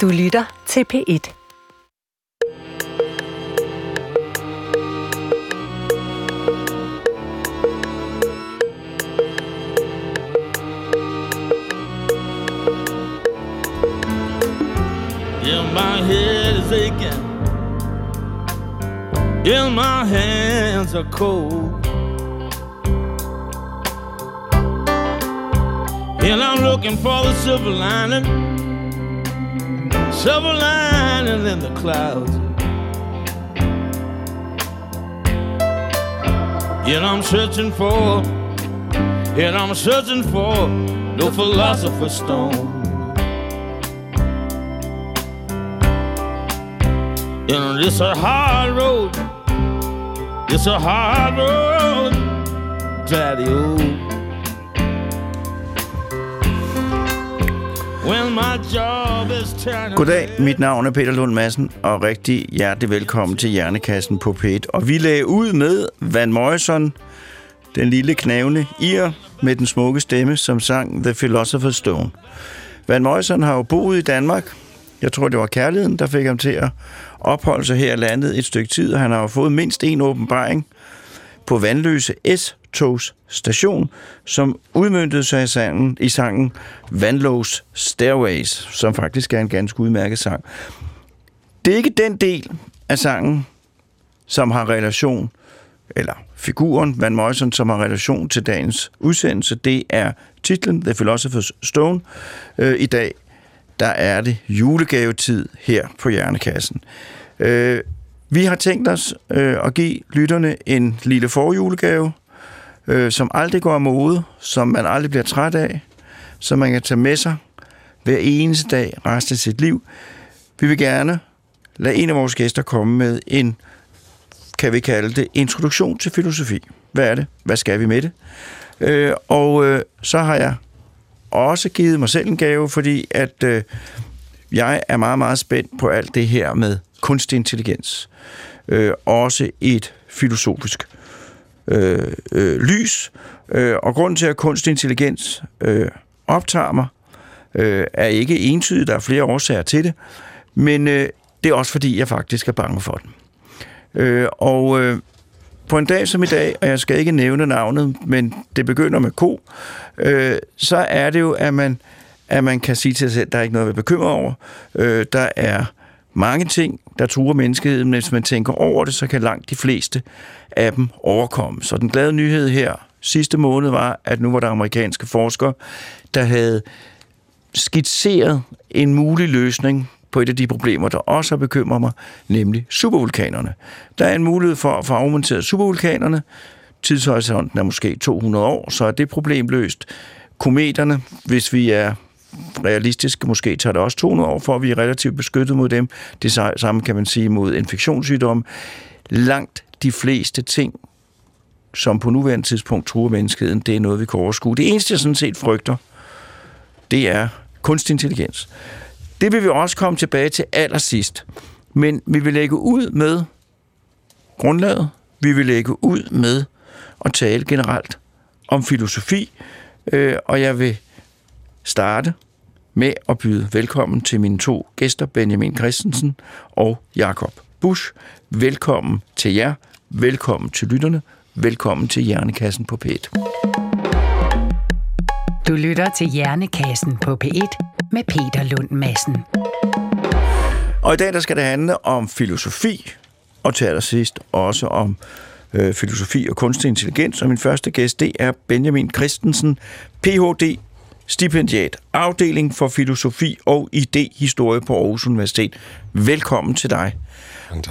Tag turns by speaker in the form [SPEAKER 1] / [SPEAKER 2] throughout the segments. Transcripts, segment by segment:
[SPEAKER 1] Du lytter til P1.
[SPEAKER 2] Yeah, my head is aching. Yeah, my hands are cold. And I'm looking for the silver lining. Silver lining in the clouds. And I'm searching for, and I'm searching for no philosopher's stone. And it's a hard road. It's a hard road, Daddy. Oh.
[SPEAKER 3] Goddag, mit navn er Peter Lund Madsen, og rigtig hjertelig velkommen til Hjernekassen på P1. Og vi lagde ud med Van Morrison, den lille knævne ir med den smukke stemme, som sang The Philosopher's Stone. Van Morrison har jo boet i Danmark. Jeg tror, det var kærligheden, der fik ham til at opholde sig her i landet et stykke tid, og han har jo fået mindst en åbenbaring på Vandløse S-togs station, som udmyndtede sig i sangen, i sangen Vandløs Stairways, som faktisk er en ganske udmærket sang. Det er ikke den del af sangen, som har relation, eller figuren Van Morrison, som har relation til dagens udsendelse. Det er titlen The Philosopher's Stone. Øh, I dag, der er det julegavetid her på Hjernekassen. Øh, vi har tænkt os øh, at give lytterne en lille forjulegave, øh, som aldrig går af mode, som man aldrig bliver træt af, som man kan tage med sig hver eneste dag resten af sit liv. Vi vil gerne lade en af vores gæster komme med en, kan vi kalde det, introduktion til filosofi. Hvad er det? Hvad skal vi med det? Øh, og øh, så har jeg også givet mig selv en gave, fordi at øh, jeg er meget, meget spændt på alt det her med kunstig intelligens. Øh, også et filosofisk øh, øh, lys. Øh, og grunden til, at kunstig intelligens øh, optager mig, øh, er ikke entydigt. Der er flere årsager til det. Men øh, det er også fordi, jeg faktisk er bange for den. Øh, og øh, på en dag som i dag, og jeg skal ikke nævne navnet, men det begynder med K, øh, så er det jo, at man, at man kan sige til sig selv, at der er ikke noget at være bekymret over. Øh, der er mange ting, der truer menneskeheden, men hvis man tænker over det, så kan langt de fleste af dem overkomme. Så den glade nyhed her sidste måned var, at nu var der amerikanske forskere, der havde skitseret en mulig løsning på et af de problemer, der også har bekymret mig, nemlig supervulkanerne. Der er en mulighed for at få afmonteret supervulkanerne. Tidshorisonten er måske 200 år, så er det problem løst. Kometerne, hvis vi er realistisk måske tager det også 200 år, for at vi er relativt beskyttet mod dem. Det samme kan man sige mod infektionssygdomme. Langt de fleste ting, som på nuværende tidspunkt truer menneskeheden, det er noget, vi kan overskue. Det eneste, jeg sådan set frygter, det er kunstig intelligens. Det vil vi også komme tilbage til allersidst. Men vi vil lægge ud med grundlaget. Vi vil lægge ud med at tale generelt om filosofi. Øh, og jeg vil starte med at byde velkommen til mine to gæster, Benjamin Christensen og Jakob Busch. Velkommen til jer. Velkommen til lytterne. Velkommen til Hjernekassen på P1.
[SPEAKER 1] Du lytter til Hjernekassen på P1 med Peter Lund Madsen.
[SPEAKER 3] Og i dag der skal det handle om filosofi, og til allersidst også om øh, filosofi og kunstig intelligens. Og min første gæst, det er Benjamin Christensen, Ph.D., stipendiat, afdeling for filosofi og idéhistorie på Aarhus Universitet. Velkommen til dig.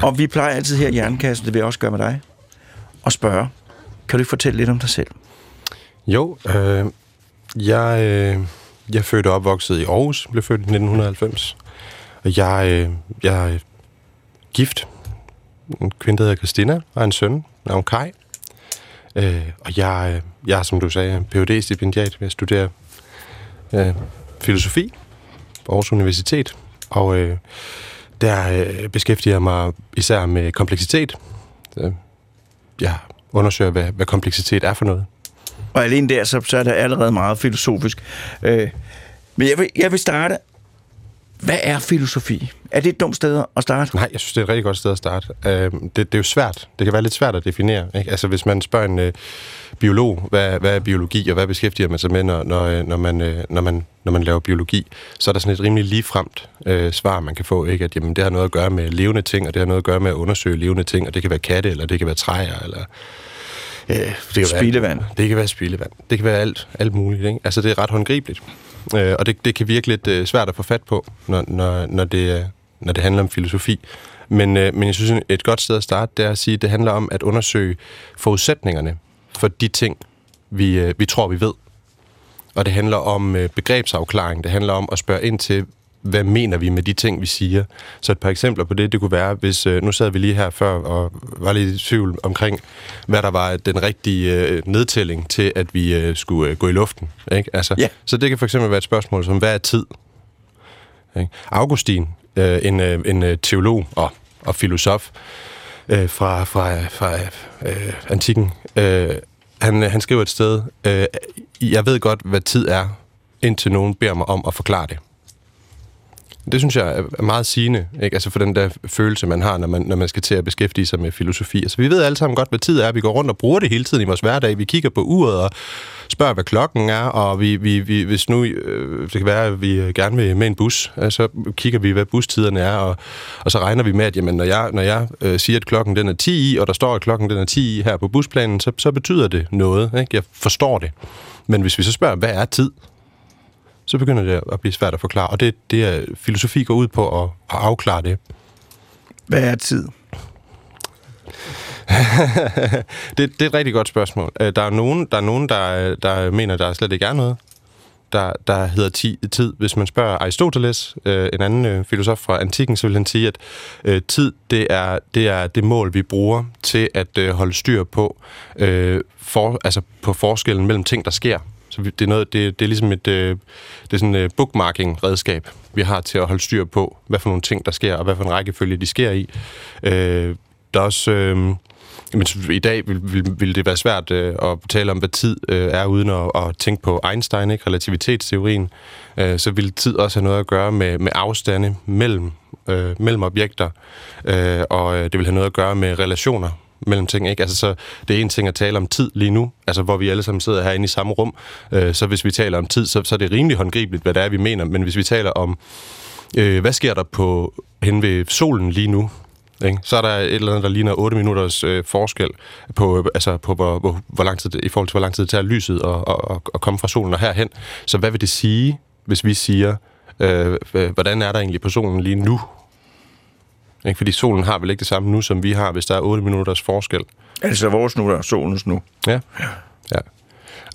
[SPEAKER 3] Og vi plejer altid her i Jernkassen, det vil jeg også gøre med dig, og spørge, kan du ikke fortælle lidt om dig selv?
[SPEAKER 4] Jo, øh, jeg, øh, jeg er født og opvokset i Aarhus, blev født i 1990. Og jeg, øh, jeg er gift. En kvinde, der hedder Christina, og en søn, navn Kai. Øh, og jeg, jeg er, som du sagde, phd stipendiat ved at studere øh, filosofi på Aarhus Universitet. Og øh, der øh, beskæftiger jeg mig især med kompleksitet. Øh, jeg undersøger, hvad, hvad kompleksitet er for noget.
[SPEAKER 3] Og alene der, så, så er det allerede meget filosofisk. Øh, men jeg vil, jeg vil starte hvad er filosofi? Er det et dumt sted at starte?
[SPEAKER 4] Nej, jeg synes, det er et rigtig godt sted at starte. Øh, det, det er jo svært. Det kan være lidt svært at definere. Ikke? Altså, hvis man spørger en øh, biolog, hvad, hvad er biologi, og hvad beskæftiger man sig med, når, når, øh, når, man, øh, når, man, når man laver biologi, så er der sådan et rimelig ligefremt øh, svar, man kan få. Ikke? At jamen, det har noget at gøre med levende ting, og det har noget at gøre med at undersøge levende ting, og det kan være katte, eller det kan være træer, eller... Øh, det kan
[SPEAKER 3] Spildevand.
[SPEAKER 4] Være, det kan være spildevand. Det kan være alt, alt muligt. Ikke? Altså, det er ret håndgribeligt. Øh, og det, det kan virke lidt øh, svært at få fat på, når, når, når, det, øh, når det handler om filosofi. Men, øh, men jeg synes, et godt sted at starte, det er at sige, at det handler om at undersøge forudsætningerne for de ting, vi, øh, vi tror, vi ved. Og det handler om øh, begrebsafklaring. Det handler om at spørge ind til, hvad mener vi med de ting, vi siger? Så et par eksempler på det, det kunne være, hvis øh, nu sad vi lige her før og var lidt i tvivl omkring, hvad der var den rigtige øh, nedtælling til, at vi øh, skulle øh, gå i luften. Ikke? Altså,
[SPEAKER 3] Ja.
[SPEAKER 4] Så det kan for eksempel være et spørgsmål som, hvad er tid? Ikke? Augustin, øh, en, øh, en øh, teolog og, og filosof øh, fra, fra, fra øh, antikken, øh, han, han skriver et sted, øh, jeg ved godt, hvad tid er, indtil nogen beder mig om at forklare det. Det synes jeg er meget sigende, ikke? Altså for den der følelse, man har, når man, når man skal til at beskæftige sig med filosofi. Altså vi ved alle sammen godt, hvad tid er. Vi går rundt og bruger det hele tiden i vores hverdag. Vi kigger på uret og spørger, hvad klokken er, og vi, vi, vi, hvis nu øh, det kan være, at vi øh, gerne vil med en bus, øh, så kigger vi, hvad bustiderne er, og, og så regner vi med, at jamen, når jeg, når jeg øh, siger, at klokken den er 10 i, og der står, at klokken den er 10 i her på busplanen, så, så betyder det noget. Ikke? Jeg forstår det. Men hvis vi så spørger, hvad er tid? Så begynder det at blive svært at forklare. Og det, det er, filosofi går ud på at, at afklare det.
[SPEAKER 3] Hvad er tid?
[SPEAKER 4] det. Det er et rigtig godt spørgsmål. Øh, Der er nogen, der, er nogen der, der mener, der slet ikke er noget, der, der hedder ti, tid. Hvis man spørger Aristoteles, øh, en anden øh, filosof fra antikken, så vil han sige, at øh, tid det er, det er det mål, vi bruger til at øh, holde styr på, øh, for, altså på forskellen mellem ting, der sker. Så vi- det er, noget, det, det er ligesom et øh, det er sådan et bookmarking-redskab, vi har til at holde styr på, hvad for nogle ting, der sker, og hvad for en rækkefølge de sker i. Øh, der er også... Øh, men i dag vil, vil, vil det være svært øh, at tale om, hvad tid øh, er, uden at, at tænke på Einstein, ikke? relativitetsteorien. Øh, så vil tid også have noget at gøre med, med afstande mellem, øh, mellem objekter, øh, og øh, det vil have noget at gøre med relationer mellem ting. Ikke? Altså, så det er en ting at tale om tid lige nu, altså hvor vi alle sammen sidder herinde i samme rum. Øh, så hvis vi taler om tid, så, så er det rimelig håndgribeligt, hvad det er, vi mener. Men hvis vi taler om, øh, hvad sker der på hen ved solen lige nu, ikke? Så er der et eller andet, der ligner 8 minutters øh, forskel på, øh, altså på hvor, hvor, hvor lang tid, det- i forhold til, hvor lang tid det tager lyset og, og, og, og komme fra solen og herhen. Så hvad vil det sige, hvis vi siger, øh, hvordan er der egentlig på solen lige nu? Ikke? Fordi solen har vel ikke det samme nu, som vi har, hvis der er 8 minutters forskel.
[SPEAKER 3] Altså vores nu, der er solens nu.
[SPEAKER 4] Ja. ja.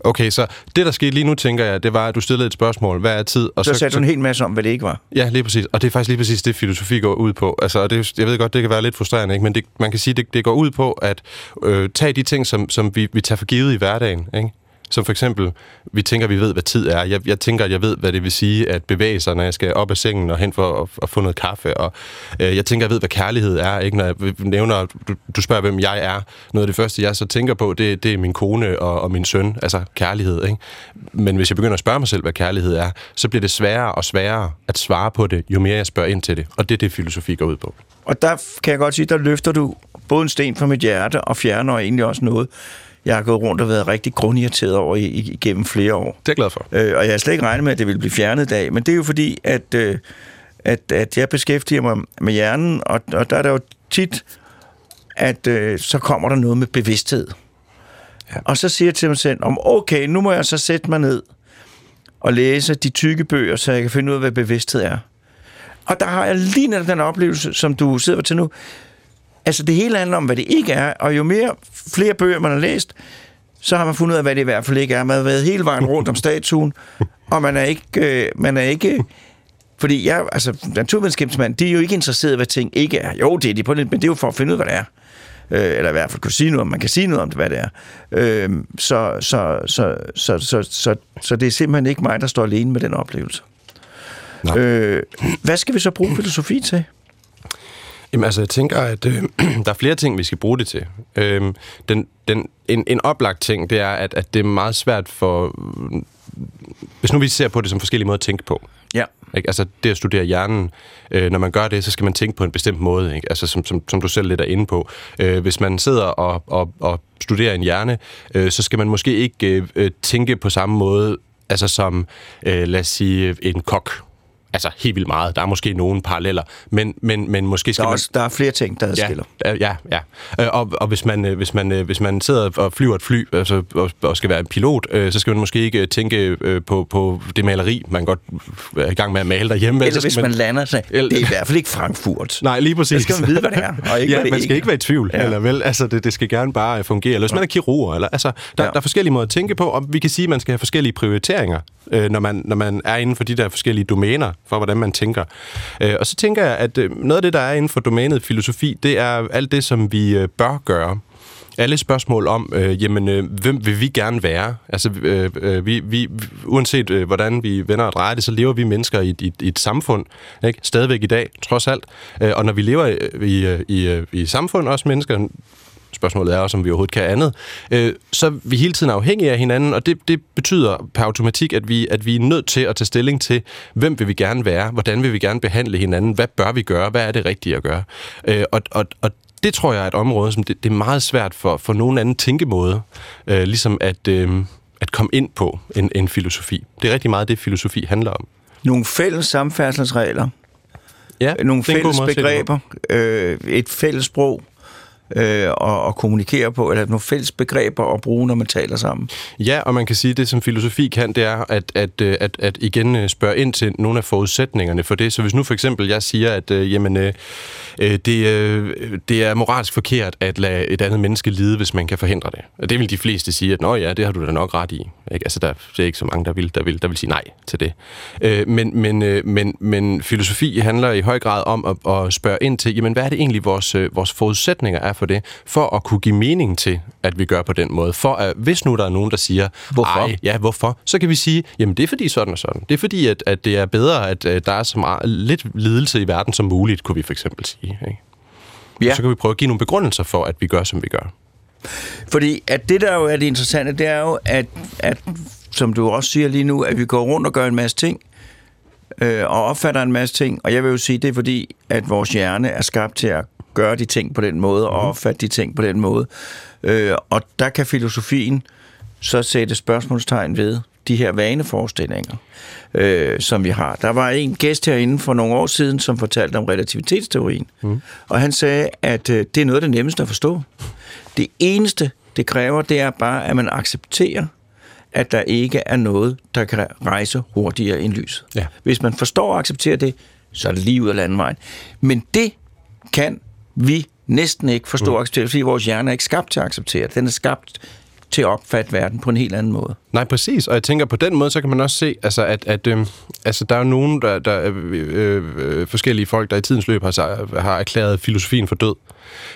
[SPEAKER 4] Okay, så det, der skete lige nu, tænker jeg, det var, at du stillede et spørgsmål. Hvad er tid? Og
[SPEAKER 3] Så sagde du en hel masse om, hvad det ikke var.
[SPEAKER 4] Ja, lige præcis. Og det er faktisk lige præcis det, filosofi går ud på. Altså, og det, jeg ved godt, det kan være lidt frustrerende, ikke? men det, man kan sige, det, det går ud på at øh, tage de ting, som, som vi, vi tager for givet i hverdagen. Ikke? Som for eksempel, vi tænker, vi ved, hvad tid er. Jeg, jeg tænker, jeg ved, hvad det vil sige at bevæge sig, når jeg skal op af sengen og hen for at, at få noget kaffe. Og øh, jeg tænker, jeg ved, hvad kærlighed er. Ikke? Når jeg nævner, du, du spørger, hvem jeg er. Noget af det første, jeg så tænker på, det, det er min kone og, og min søn. Altså kærlighed. Ikke? Men hvis jeg begynder at spørge mig selv, hvad kærlighed er, så bliver det sværere og sværere at svare på det, jo mere jeg spørger ind til det. Og det er det, filosofi går ud på.
[SPEAKER 3] Og der kan jeg godt sige, der løfter du både en sten fra mit hjerte og fjerner egentlig også noget, jeg har gået rundt og været rigtig grundirriteret over i, igennem flere år.
[SPEAKER 4] Det er jeg glad for.
[SPEAKER 3] Øh, og jeg har slet ikke regnet med, at det ville blive fjernet i dag. Men det er jo fordi, at, øh, at, at jeg beskæftiger mig med hjernen, og, og der er der jo tit, at øh, så kommer der noget med bevidsthed. Ja. Og så siger jeg til mig selv, om okay, nu må jeg så sætte mig ned og læse de tykke bøger, så jeg kan finde ud af, hvad bevidsthed er. Og der har jeg lige netop den oplevelse, som du sidder til nu. Altså, det hele handler om, hvad det ikke er, og jo mere flere bøger, man har læst, så har man fundet ud af, hvad det i hvert fald ikke er. Man har været hele vejen rundt om statuen, og man er ikke... Øh, man er ikke fordi jeg, altså, naturvidenskabsmand, de er jo ikke interesseret i, hvad ting ikke er. Jo, det er de på lidt, men det er jo for at finde ud af, hvad det er. Øh, eller i hvert fald kunne sige noget om, man kan sige noget om det, hvad det er. Øh, så, så, så, så, så, så, så det er simpelthen ikke mig, der står alene med den oplevelse.
[SPEAKER 4] Nå.
[SPEAKER 3] Øh, hvad skal vi så bruge filosofi til?
[SPEAKER 4] Jamen altså, jeg tænker, at øh, der er flere ting, vi skal bruge det til. Øh, den, den, en, en oplagt ting, det er, at, at det er meget svært for... Hvis nu vi ser på det som forskellige måder at tænke på.
[SPEAKER 3] Ja.
[SPEAKER 4] Ikke? Altså det at studere hjernen, øh, når man gør det, så skal man tænke på en bestemt måde. Ikke? Altså som, som, som du selv lidt er inde på. Øh, hvis man sidder og, og, og studerer en hjerne, øh, så skal man måske ikke øh, øh tænke på samme måde, altså som, øh, lad os sige, en kok altså helt vildt meget. Der er måske nogle paralleller, men, men, men måske skal
[SPEAKER 3] der er,
[SPEAKER 4] man...
[SPEAKER 3] også, der er flere ting, der adskiller.
[SPEAKER 4] Ja, ja, ja. Øh, og, og hvis, man, øh, hvis, man, øh, hvis man sidder og flyver et fly, altså, og, og skal være en pilot, så skal man måske ikke tænke på, på det maleri, man godt er i gang med at male derhjemme.
[SPEAKER 3] Eller hvis man, man lander, så det er i hvert fald ikke Frankfurt.
[SPEAKER 4] Nej, lige præcis.
[SPEAKER 3] Så skal man vide, hvad det er, og ikke,
[SPEAKER 4] ja,
[SPEAKER 3] hvad det
[SPEAKER 4] man skal
[SPEAKER 3] ikke
[SPEAKER 4] ikke være i tvivl, ja. eller vel? Altså, det, det skal gerne bare fungere. Eller hvis man er kirurg, eller, altså, der, ja. der er forskellige måder at tænke på, og vi kan sige, at man skal have forskellige prioriteringer, når man, når man er inden for de der forskellige domæner, for hvordan man tænker. Øh, og så tænker jeg, at øh, noget af det, der er inden for domænet filosofi, det er alt det, som vi øh, bør gøre alle spørgsmål om, øh, jamen, øh, hvem vil vi gerne være? Altså, øh, øh, vi, vi, uanset øh, hvordan vi vender og drejer det, så lever vi mennesker i, i, i et samfund, ikke? stadigvæk i dag, trods alt. Øh, og når vi lever øh, i, i, i, i samfund, også mennesker, spørgsmålet er også, om vi overhovedet kan andet, øh, så er vi hele tiden afhængige af hinanden, og det, det betyder per automatik, at vi, at vi er nødt til at tage stilling til, hvem vil vi gerne være, hvordan vil vi gerne behandle hinanden, hvad bør vi gøre, hvad er det rigtige at gøre. Øh, og, og, og det tror jeg er et område, som det, det er meget svært for, for nogen anden tænkemåde, øh, ligesom at, øh, at komme ind på en, en filosofi. Det er rigtig meget det, filosofi handler om.
[SPEAKER 3] Nogle fælles samfærdselsregler,
[SPEAKER 4] ja,
[SPEAKER 3] nogle fælles begreber, øh, et fælles sprog, øh, og, og kommunikere på, eller nogle fælles begreber at bruge, når man taler sammen.
[SPEAKER 4] Ja, og man kan sige, at det som filosofi kan, det er at, at, øh, at, at igen øh, spørge ind til nogle af forudsætningerne for det. Så hvis nu for eksempel jeg siger, at øh, jamen, øh, øh, det, øh, det er moralsk forkert at lade et andet menneske lide, hvis man kan forhindre det. Og det vil de fleste sige, at Nå ja, det har du da nok ret i. Ikke? Altså, der, det er ikke så mange, der vil, der vil, der vil sige nej til det. Øh, men, men, øh, men, men filosofi handler i høj grad om at, at spørge ind til, jamen, hvad er det egentlig, vores, vores forudsætninger er for det, for at kunne give mening til, at vi gør på den måde. For at, hvis nu der er nogen, der siger,
[SPEAKER 3] hvorfor? Ej,
[SPEAKER 4] ja, hvorfor? Så kan vi sige, jamen det er fordi sådan og sådan. Det er fordi, at, at det er bedre, at, at der er så meget, lidt lidelse i verden som muligt, kunne vi for eksempel sige. Ikke? Ja. Så kan vi prøve at give nogle begrundelser for, at vi gør, som vi gør.
[SPEAKER 3] Fordi at det, der jo er det interessante, det er jo, at, at som du også siger lige nu, at vi går rundt og gør en masse ting, øh, og opfatter en masse ting, og jeg vil jo sige, det er fordi, at vores hjerne er skabt til at gøre de ting på den måde, og mhm. opfatte de ting på den måde. Øh, og der kan filosofien så sætte spørgsmålstegn ved de her vaneforestillinger, øh, som vi har. Der var en gæst herinde for nogle år siden, som fortalte om relativitetsteorien, mm. og han sagde, at øh, det er noget af det nemmeste at forstå. Det eneste, det kræver, det er bare, at man accepterer, at der ikke er noget, der kan rejse hurtigere end lyset. Ja. Hvis man forstår og accepterer det, så er det lige ud af landvejen. Men det kan vi næsten ikke forstå mm. og acceptere, fordi vores hjerne er ikke skabt til at acceptere. Den er skabt til at opfatte verden på en helt anden måde.
[SPEAKER 4] Nej, præcis. Og jeg tænker, på den måde, så kan man også se, altså, at, at øh, altså, der er jo nogen, der, der øh, øh, forskellige folk, der i tidens løb har, har erklæret filosofien for død.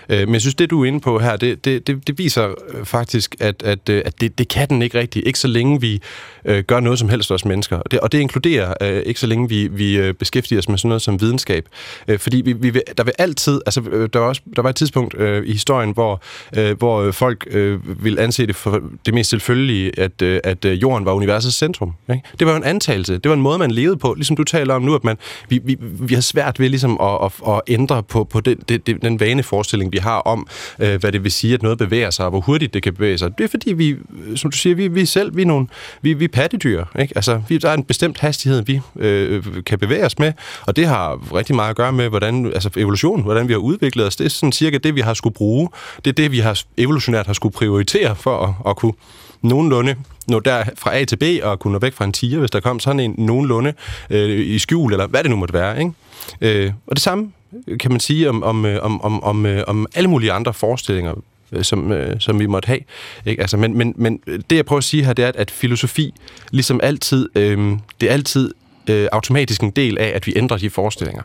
[SPEAKER 4] Øh, men jeg synes, det du er inde på her, det, det, det, det viser øh, faktisk, at, at, øh, at det, det kan den ikke rigtigt. Ikke så længe vi øh, gør noget som helst os mennesker. Og det, og det inkluderer øh, ikke så længe vi, vi øh, beskæftiger os med sådan noget som videnskab. Øh, fordi vi, vi der vil altid, altså øh, der var, også, der var et tidspunkt øh, i historien, hvor, øh, hvor folk øh, ville anse det for det mest selvfølgelige, at, øh, at øh, jorden var universets centrum. Ikke? Det var jo en antagelse. Det var en måde, man levede på, ligesom du taler om nu, at man, vi, vi, vi har svært ved ligesom at, at, at ændre på, på den, den, den vaneforestilling, vi har om, øh, hvad det vil sige, at noget bevæger sig, og hvor hurtigt det kan bevæge sig. Det er fordi, vi, øh, som du siger, vi, vi selv, vi er, nogle, vi, vi er pattedyr. Ikke? Altså, vi, der er en bestemt hastighed, vi øh, kan bevæge os med, og det har rigtig meget at gøre med, hvordan, altså evolution, hvordan vi har udviklet os. Det er sådan cirka det, vi har skulle bruge. Det er det, vi har evolutionært har skulle prioritere for at, at kunne nogenlunde nå der fra A til B og kunne nå væk fra en tiger, hvis der kom sådan en nogenlunde øh, i skjul, eller hvad det nu måtte være. Ikke? Øh, og det samme kan man sige om, om, øh, om, om, om, øh, om alle mulige andre forestillinger, øh, som, øh, som vi måtte have. Ikke? Altså, men, men, men det, jeg prøver at sige her, det er, at filosofi, ligesom altid, øh, det er altid øh, automatisk en del af, at vi ændrer de forestillinger.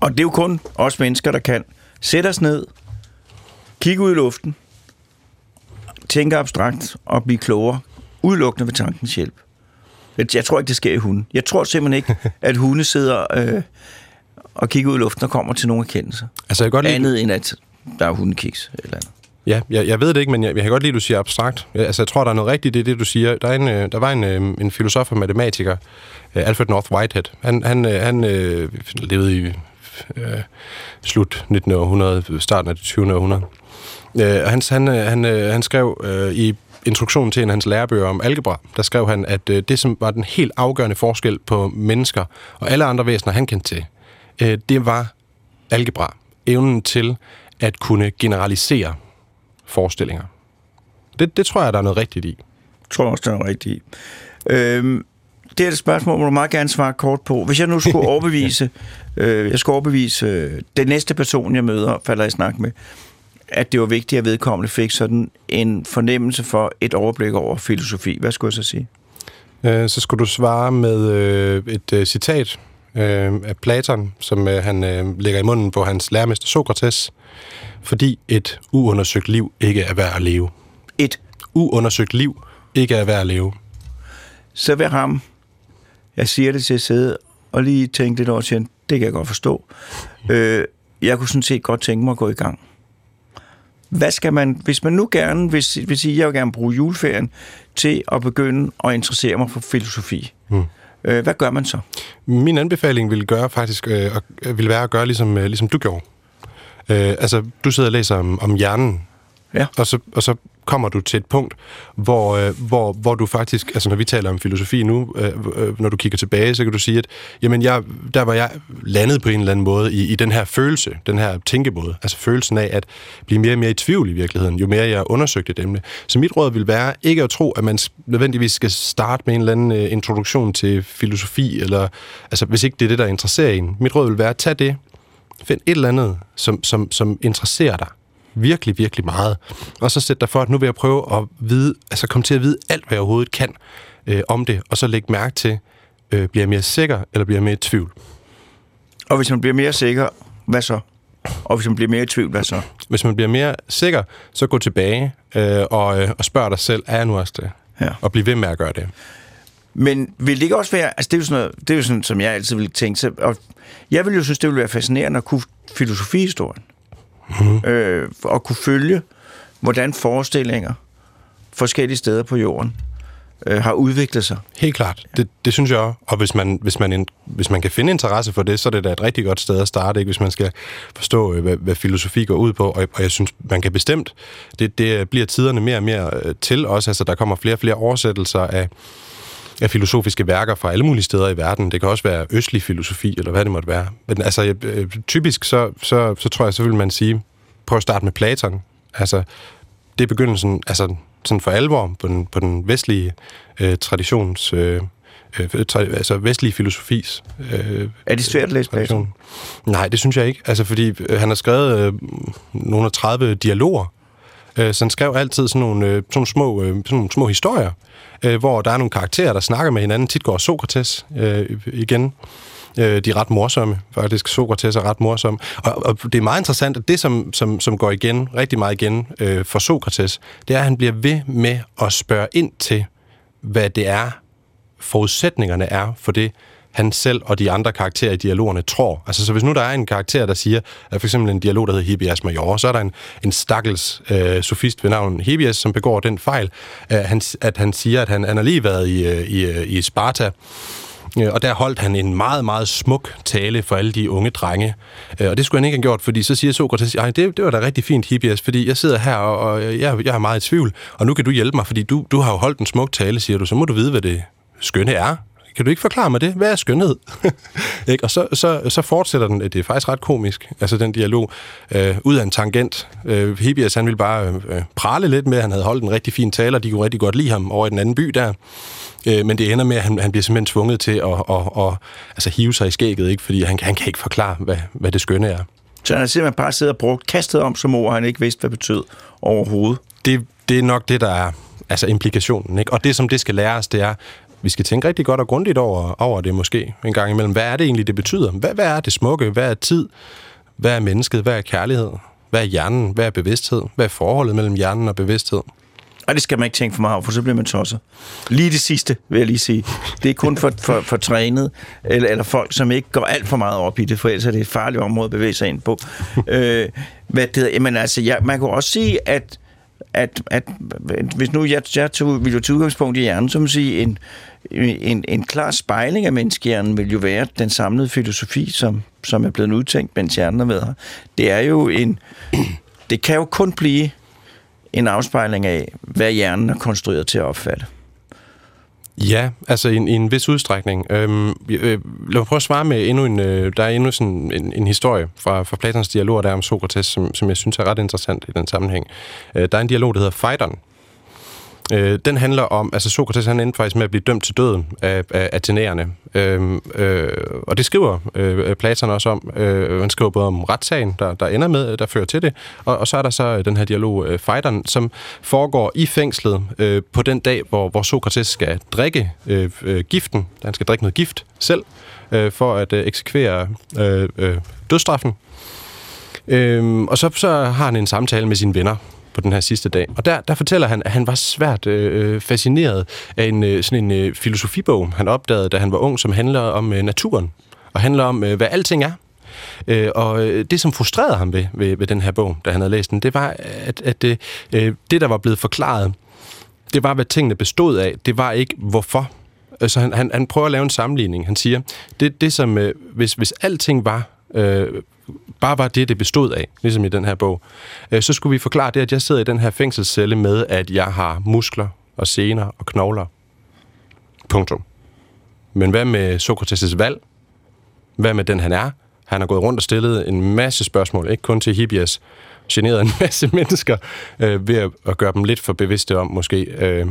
[SPEAKER 3] Og det er jo kun os mennesker, der kan sætte os ned, kigge ud i luften, tænke abstrakt og blive klogere, udelukkende ved tankens hjælp. Jeg tror ikke, det sker i hunden. Jeg tror simpelthen ikke, at hunde sidder øh, og kigger ud i luften og kommer til nogen erkendelse.
[SPEAKER 4] Altså, jeg godt
[SPEAKER 3] lide... Andet end, at der er hundekiks eller andet.
[SPEAKER 4] Ja, jeg, jeg ved det ikke, men jeg, jeg kan godt lide, at du siger abstrakt. Jeg, altså, jeg tror, der er noget rigtigt i det, du siger. Der, er en, øh, der var en, øh, en filosof og matematiker, øh, Alfred North Whitehead. Han, han, han øh, levede i øh, slut 19. århundrede, starten af det 20. århundrede. Øh, han, han, øh, han, øh, han skrev øh, i introduktionen til en af hans lærebøger om algebra, der skrev han, at øh, det, som var den helt afgørende forskel på mennesker og alle andre væsener, han kendte til, øh, det var algebra. Evnen til at kunne generalisere forestillinger. Det, det tror jeg, der er noget rigtigt i.
[SPEAKER 3] Jeg tror også, der er noget rigtigt i. Øhm, det er et spørgsmål, må du meget gerne svare kort på. Hvis jeg nu skulle overbevise, øh, jeg skulle overbevise øh, den næste person, jeg møder, falder i snak med, at det var vigtigt, at vedkommende fik sådan en fornemmelse for et overblik over filosofi. Hvad skulle jeg så sige?
[SPEAKER 4] Øh, så skulle du svare med øh, et øh, citat øh, af Platon, som øh, han øh, lægger i munden på hans lærermester Sokrates, fordi et uundersøgt liv ikke er værd at leve.
[SPEAKER 3] Et.
[SPEAKER 4] Uundersøgt liv ikke er værd at leve.
[SPEAKER 3] Så vil ham, jeg siger det til at sidde og lige tænke lidt over det kan jeg godt forstå. Øh, jeg kunne sådan set godt tænke mig at gå i gang. Hvad skal man, hvis man nu gerne hvis, vil sige, jeg vil gerne bruge juleferien til at begynde at interessere mig for filosofi. Mm. Øh, hvad gør man så?
[SPEAKER 4] Min anbefaling ville gøre faktisk øh, ville være at gøre ligesom, øh, ligesom du gjorde. Øh, altså, du sidder og læser om, om hjernen,
[SPEAKER 3] Ja.
[SPEAKER 4] og, så, og så kommer du til et punkt, hvor, øh, hvor, hvor du faktisk, altså når vi taler om filosofi nu, øh, øh, når du kigger tilbage, så kan du sige, at jamen jeg, der var jeg landet på en eller anden måde i, i den her følelse, den her tænkemåde, altså følelsen af at blive mere og mere i tvivl i virkeligheden, jo mere jeg undersøgte et emne. Så mit råd vil være ikke at tro, at man nødvendigvis skal starte med en eller anden øh, introduktion til filosofi, eller altså hvis ikke det er det, der interesserer en. Mit råd vil være, at tage det, find et eller andet, som, som, som interesserer dig virkelig, virkelig meget. Og så sæt dig for, at nu vil jeg prøve at vide, altså komme til at vide alt, hvad jeg overhovedet kan øh, om det, og så lægge mærke til, øh, bliver jeg mere sikker, eller bliver jeg mere i tvivl?
[SPEAKER 3] Og hvis man bliver mere sikker, hvad så? Og hvis man bliver mere i tvivl, hvad så?
[SPEAKER 4] Hvis man bliver mere sikker, så gå tilbage øh, og, øh, og spørg dig selv, er jeg nu også det?
[SPEAKER 3] Ja.
[SPEAKER 4] Og bliv ved med at gøre det.
[SPEAKER 3] Men vil det ikke også være, altså det er jo sådan, noget, det er jo sådan som jeg altid ville tænke, så, og jeg vil jo synes, det ville være fascinerende at kunne filosofihistorien. Mm. Øh, og kunne følge, hvordan forestillinger forskellige steder på jorden øh, har udviklet sig.
[SPEAKER 4] Helt klart. Det, det synes jeg også. Og hvis man, hvis, man, hvis man kan finde interesse for det, så er det da et rigtig godt sted at starte, ikke? hvis man skal forstå, øh, hvad, hvad filosofi går ud på. Og, og jeg synes, man kan bestemt, det, det bliver tiderne mere og mere øh, til også. Altså, der kommer flere og flere oversættelser af, af filosofiske værker fra alle mulige steder i verden. Det kan også være østlig filosofi, eller hvad det måtte være. Men altså, øh, typisk, så, så, så tror jeg, så vil man sige, prøv at starte med Platon. Altså, det er begyndelsen, altså sådan for alvor på den, på den vestlige øh, traditions, øh, øh, altså vestlige filosofis øh,
[SPEAKER 3] Er det svært at læse Platon?
[SPEAKER 4] Nej, det synes jeg ikke. Altså, fordi øh, han har skrevet øh, nogle af 30 dialoger, øh, så han skrev altid sådan nogle, øh, sådan små, øh, sådan nogle små historier, øh, hvor der er nogle karakterer, der snakker med hinanden. Tit går Sokrates øh, igen. Øh, de er ret morsomme, faktisk. Sokrates er ret morsom. Og, og det er meget interessant, at det, som, som, som går igen, rigtig meget igen øh, for Sokrates, det er, at han bliver ved med at spørge ind til, hvad det er, forudsætningerne er for det, han selv og de andre karakterer i dialogerne tror. Altså, så hvis nu der er en karakter, der siger, at for eksempel en dialog, der hedder Hibias Major, så er der en, en stakkels øh, sofist ved navn Hibias, som begår den fejl, at han, at han siger, at han, han har lige været i, øh, i, øh, i Sparta, øh, Og der holdt han en meget, meget smuk tale for alle de unge drenge. Øh, og det skulle han ikke have gjort, fordi så siger Sokrates, at det, det var da rigtig fint, Hippias, fordi jeg sidder her, og, og jeg, jeg er meget i tvivl, og nu kan du hjælpe mig, fordi du, du har jo holdt en smuk tale, siger du, så må du vide, hvad det skønne er. Kan du ikke forklare mig det? Hvad er skønhed? ikke? Og så, så, så fortsætter den, det er faktisk ret komisk, altså den dialog, øh, ud af en tangent. Øh, Hippias, han ville bare øh, prale lidt med, at han havde holdt en rigtig fin tale, og de kunne rigtig godt lide ham over i den anden by der. Øh, men det ender med, at han, han bliver simpelthen tvunget til at, at, at, at altså, hive sig i skægget, ikke? fordi han, han kan ikke forklare, hvad, hvad det skønne er.
[SPEAKER 3] Så han har simpelthen bare siddet og brugt, kastet om som ord, han ikke vidste, hvad det betød overhovedet.
[SPEAKER 4] Det, det er nok det, der er altså implikationen. Ikke? Og det, som det skal lære os, det er, vi skal tænke rigtig godt og grundigt over, over det måske en gang imellem. Hvad er det egentlig, det betyder? Hvad, hvad er det smukke? Hvad er tid? Hvad er mennesket? Hvad er kærlighed? Hvad er hjernen? Hvad er bevidsthed? Hvad er forholdet mellem hjernen og bevidsthed?
[SPEAKER 3] Og det skal man ikke tænke for meget over, for så bliver man tosset. Lige det sidste, vil jeg lige sige. Det er kun for, for, for trænet, eller, eller folk, som ikke går alt for meget op i det, for ellers er det et farligt område at bevæge sig ind på. øh, hvad det hedder, jamen altså, jeg, man kan også sige, at at, at hvis nu jeg, jeg tog, ville jo tage udgangspunkt i hjernen, så sige, en, en, en klar spejling af menneskehjernen vil jo være den samlede filosofi, som, som er blevet udtænkt, mens hjernen har været her. Det er jo en... Det kan jo kun blive en afspejling af, hvad hjernen er konstrueret til at opfatte.
[SPEAKER 4] Ja, altså i en, i en vis udstrækning. Øhm, øh, lad mig prøve at svare med endnu en... Øh, der er endnu sådan en, en historie fra, fra Platons dialog der om Sokrates, som, som jeg synes er ret interessant i den sammenhæng. Øh, der er en dialog, der hedder Phaidon, Øh, den handler om, altså Sokrates han endte faktisk med at blive dømt til døden af, af athenæerne. Øh, øh, og det skriver øh, Platon også om. Øh, han skriver både om retssagen, der, der ender med, der fører til det, og, og så er der så den her dialog, øh, Fighteren, som foregår i fængslet øh, på den dag, hvor, hvor Sokrates skal drikke øh, øh, giften. Han skal drikke noget gift selv, øh, for at øh, eksekvere øh, øh, dødstraffen. Øhm, og så, så har han en samtale med sine venner, på den her sidste dag. Og der, der fortæller han, at han var svært øh, øh, fascineret af en, øh, sådan en øh, filosofibog, han opdagede, da han var ung, som handler om øh, naturen, og handler om, øh, hvad alting er. Øh, og øh, det, som frustrerede ham ved, ved, ved den her bog, da han havde læst den, det var, at, at det, øh, det, der var blevet forklaret, det var, hvad tingene bestod af. Det var ikke, hvorfor. Så han, han, han prøver at lave en sammenligning. Han siger, det, det som, øh, hvis, hvis alting var øh, bare var det, det bestod af, ligesom i den her bog, øh, så skulle vi forklare det, at jeg sidder i den her fængselscelle med, at jeg har muskler og sener og knogler. Punktum. Men hvad med Sokrates' valg? Hvad med den, han er? Han har gået rundt og stillet en masse spørgsmål, ikke kun til Hippias, generet en masse mennesker, øh, ved at, at gøre dem lidt for bevidste om, måske, øh,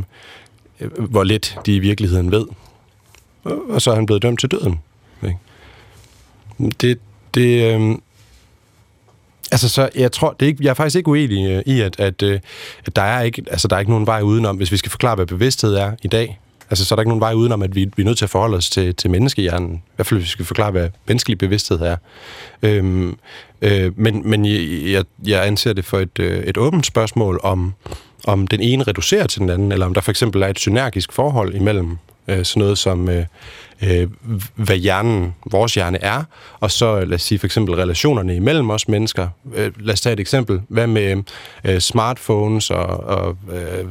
[SPEAKER 4] øh hvor lidt de i virkeligheden ved. Og så er han blevet dømt til døden. Ikke? Det, det, øh, altså så, jeg tror, det er ikke, jeg er faktisk ikke uenig øh, i, at, at, øh, at der, er ikke, altså, der er ikke nogen vej udenom, hvis vi skal forklare, hvad bevidsthed er i dag. Altså, så er der ikke nogen vej udenom, at vi, vi er nødt til at forholde os til, til menneskehjernen. I hvert fald, hvis vi skal forklare, hvad menneskelig bevidsthed er. Øhm, øh, men men jeg, jeg anser det for et, øh, et åbent spørgsmål, om, om den ene reducerer til den anden, eller om der for eksempel er et synergisk forhold imellem øh, sådan noget som, øh, øh, hvad hjernen, vores hjerne er, og så øh, lad os sige for eksempel relationerne imellem os mennesker. Øh, lad os tage et eksempel. Hvad med øh, øh, smartphones og, og øh,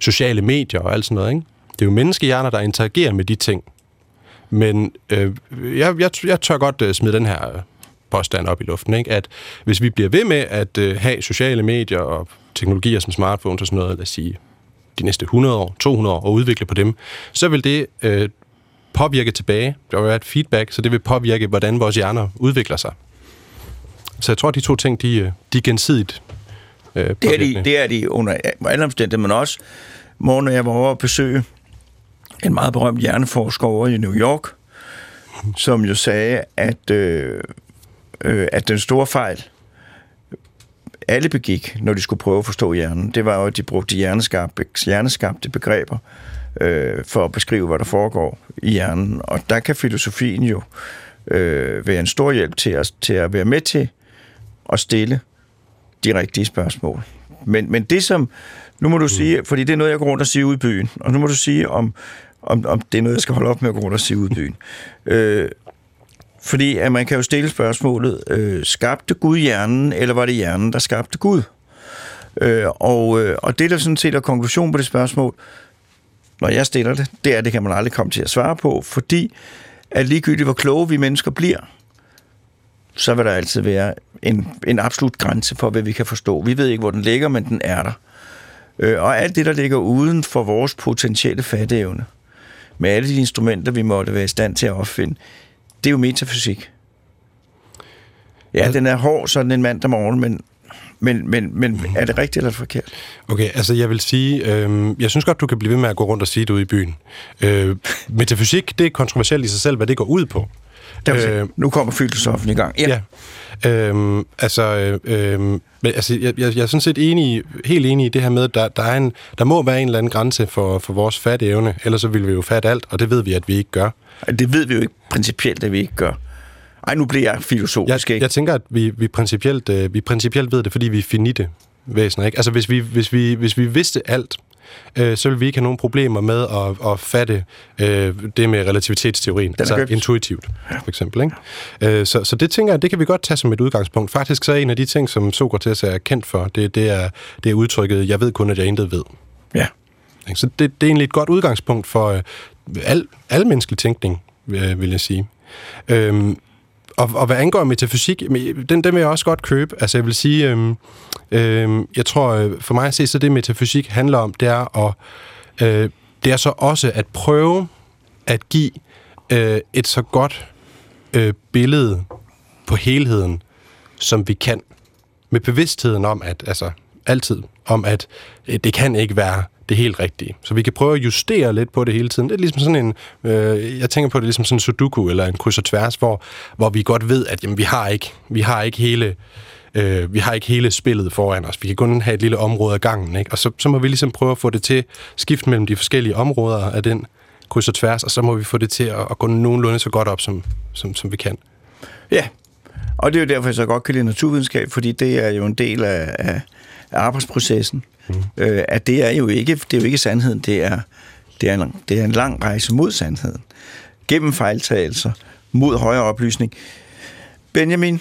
[SPEAKER 4] sociale medier og alt sådan noget, ikke? Det er jo menneskehjerner, der interagerer med de ting. Men øh, jeg, jeg, jeg tør godt øh, smide den her øh, påstand op i luften, ikke? at hvis vi bliver ved med at øh, have sociale medier og teknologier som smartphones og sådan noget, lad os sige, de næste 100 år, 200 år, og udvikle på dem, så vil det øh, påvirke tilbage. Der vil være et feedback, så det vil påvirke, hvordan vores hjerner udvikler sig. Så jeg tror, at de to ting, de, øh, de er gensidigt
[SPEAKER 3] øh, det, er de, det er de under alle omstændigheder, men også morgen, jeg var over at besøge en meget berømt hjerneforsker over i New York, som jo sagde, at, øh, øh, at den store fejl, alle begik, når de skulle prøve at forstå hjernen, det var jo, at de brugte hjerneskabte, hjerneskabte begreber øh, for at beskrive, hvad der foregår i hjernen. Og der kan filosofien jo øh, være en stor hjælp til os til at være med til at stille de rigtige spørgsmål. Men, men det som, nu må du mm. sige, fordi det er noget, jeg går rundt og siger ude i byen, og nu må du sige, om, om, om det er noget, jeg skal holde op med at gå rundt og sige ude i byen. Øh, fordi at man kan jo stille spørgsmålet, øh, skabte Gud hjernen, eller var det hjernen, der skabte Gud? Øh, og, øh, og det, der sådan set er konklusion på det spørgsmål, når jeg stiller det, det er, det kan man aldrig komme til at svare på, fordi at ligegyldigt hvor kloge vi mennesker bliver, så vil der altid være en, en absolut grænse for, hvad vi kan forstå. Vi ved ikke, hvor den ligger, men den er der. Øh, og alt det, der ligger uden for vores potentielle fatteevne, med alle de instrumenter, vi måtte være i stand til at opfinde, det er jo metafysik. Ja, den er hård, sådan en mandag morgen, men, men, men, men mm. er det rigtigt eller forkert?
[SPEAKER 4] Okay, altså jeg vil sige, øh, jeg synes godt, du kan blive ved med at gå rundt og sige det ude i byen. Øh, metafysik, det er kontroversielt i sig selv, hvad det går ud på.
[SPEAKER 3] Øh, nu kommer filosofen i gang.
[SPEAKER 4] Ja. ja. Øhm, altså, øh, øh, altså jeg, jeg, jeg er sådan set enig, helt enig i det her med, at der, der, er en, der må være en eller anden grænse for, for vores fatteevne, ellers så vil vi jo fatte alt, og det ved vi, at vi ikke gør.
[SPEAKER 3] Det ved vi jo ikke principielt, at vi ikke gør. Ej, nu bliver jeg filosofisk,
[SPEAKER 4] jeg, ikke? Jeg tænker, at vi, vi, principielt, øh, vi principielt ved det, fordi vi er finite væsener, ikke? Altså, hvis vi, hvis, vi, hvis vi vidste alt, øh, så vil vi ikke have nogen problemer med at, at fatte øh, det med relativitetsteorien, altså
[SPEAKER 3] købt.
[SPEAKER 4] intuitivt, for eksempel. Ikke? Øh, så, så det tænker jeg, det kan vi godt tage som et udgangspunkt. Faktisk så er en af de ting, som Sokrates er kendt for, det, det, er, det er udtrykket, jeg ved kun, at jeg intet ved.
[SPEAKER 3] Ja.
[SPEAKER 4] Så det, det er egentlig et godt udgangspunkt for øh, al, al menneskelig tænkning, øh, vil jeg sige. Øhm, og, og hvad angår metafysik, øh, den, den vil jeg også godt købe. Altså jeg vil sige, øhm, øhm, jeg tror øh, for mig at se, så det metafysik handler om, det er, at, øh, det er så også at prøve at give øh, et så godt øh, billede på helheden, som vi kan. Med bevidstheden om, at altså altid, om at øh, det kan ikke være det helt rigtige. Så vi kan prøve at justere lidt på det hele tiden. Det er ligesom sådan en, øh, jeg tænker på det ligesom sådan en sudoku eller en kryds og tværs, hvor, hvor vi godt ved, at jamen, vi har ikke, vi har ikke hele øh, vi har ikke hele spillet foran os. Vi kan kun have et lille område af gangen, ikke? Og så, så må vi ligesom prøve at få det til skift mellem de forskellige områder af den kryds og tværs, og så må vi få det til at, at gå nogenlunde så godt op, som, som, som vi kan.
[SPEAKER 3] Ja, og det er jo derfor, jeg så godt kan lide naturvidenskab, fordi det er jo en del af, af, arbejdsprocessen. Mm. Øh, at det er jo ikke, det er jo ikke sandheden, det er, det, er en, det er en lang rejse mod sandheden. Gennem fejltagelser, mod højere oplysning. Benjamin,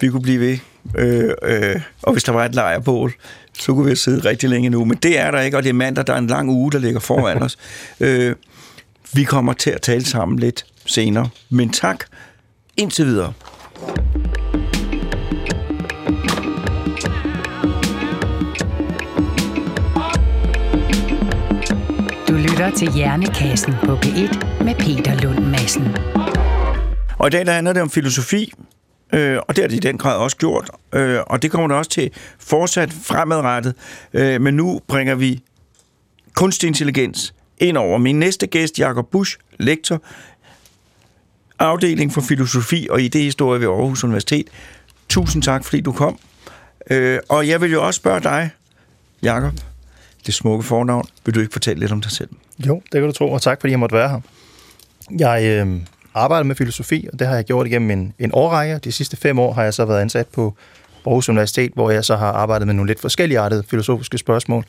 [SPEAKER 3] vi kunne blive ved. Øh, øh, og hvis der var et lejrbål, så kunne vi sidde rigtig længe nu. Men det er der ikke, og det er mandag, der er en lang uge, der ligger foran os. Øh, vi kommer til at tale sammen lidt senere. Men tak indtil videre.
[SPEAKER 1] Lytter til Hjernekassen på P1 med Peter Lund Madsen.
[SPEAKER 3] Og i dag der handler det om filosofi, øh, og det har det i den grad også gjort, øh, og det kommer det også til fortsat fremadrettet. Øh, men nu bringer vi kunstig intelligens ind over. Min næste gæst, Jakob Busch, lektor, afdeling for filosofi og idehistorie ved Aarhus Universitet. Tusind tak, fordi du kom. Øh, og jeg vil jo også spørge dig, Jakob, det smukke fornavn. Vil du ikke fortælle lidt om dig selv?
[SPEAKER 5] Jo, det kan du tro, og tak fordi jeg måtte være her. Jeg øh, arbejder med filosofi, og det har jeg gjort igennem en, en årrække. De sidste fem år har jeg så været ansat på Aarhus Universitet, hvor jeg så har arbejdet med nogle lidt forskellige artede filosofiske spørgsmål.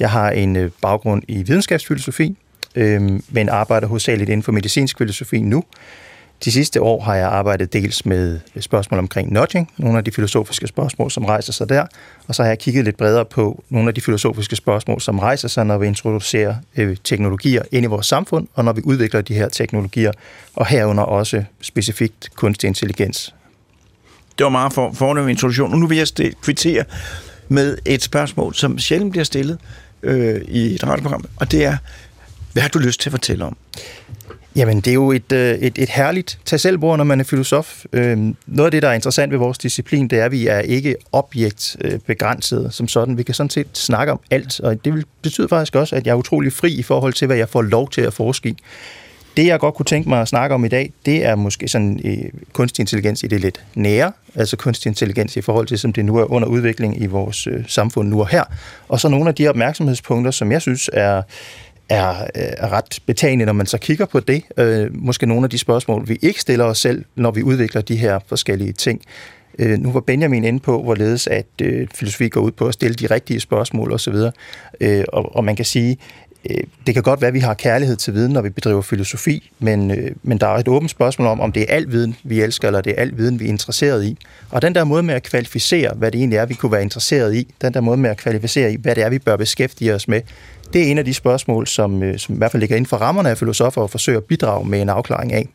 [SPEAKER 5] Jeg har en øh, baggrund i videnskabsfilosofi, øh, men arbejder hovedsageligt inden for medicinsk filosofi nu. De sidste år har jeg arbejdet dels med spørgsmål omkring nudging, nogle af de filosofiske spørgsmål, som rejser sig der, og så har jeg kigget lidt bredere på nogle af de filosofiske spørgsmål, som rejser sig, når vi introducerer øh, teknologier ind i vores samfund, og når vi udvikler de her teknologier, og herunder også specifikt kunstig intelligens.
[SPEAKER 3] Det var meget for, fornem introduktion. Og nu vil jeg kvittere med et spørgsmål, som sjældent bliver stillet øh, i et radioprogram, og det er, hvad har du lyst til at fortælle om?
[SPEAKER 5] Jamen, det er jo et, øh, et, et herligt tag selv når man er filosof. Øhm, noget af det, der er interessant ved vores disciplin, det er, at vi er ikke objektbegrænset øh, som sådan. Vi kan sådan set snakke om alt, og det betyder faktisk også, at jeg er utrolig fri i forhold til, hvad jeg får lov til at forske i. Det, jeg godt kunne tænke mig at snakke om i dag, det er måske sådan øh, kunstig intelligens i det lidt nære, altså kunstig intelligens i forhold til, som det nu er under udvikling i vores øh, samfund nu og her. Og så nogle af de opmærksomhedspunkter, som jeg synes er er, øh, er ret betagende, når man så kigger på det. Øh, måske nogle af de spørgsmål, vi ikke stiller os selv, når vi udvikler de her forskellige ting. Øh, nu var Benjamin inde på, hvorledes at øh, filosofi går ud på at stille de rigtige spørgsmål osv. Øh, og, og man kan sige, øh, det kan godt være, at vi har kærlighed til viden, når vi bedriver filosofi, men, øh, men der er et åbent spørgsmål om, om det er al viden, vi elsker, eller det er al viden, vi er interesseret i. Og den der måde med at kvalificere, hvad det egentlig er, vi kunne være interesseret i, den der måde med at kvalificere i, hvad det er, vi bør beskæftige os med, det er en af de spørgsmål, som, øh, som i hvert fald ligger inden for rammerne af filosofer og forsøger at bidrage med en afklaring af.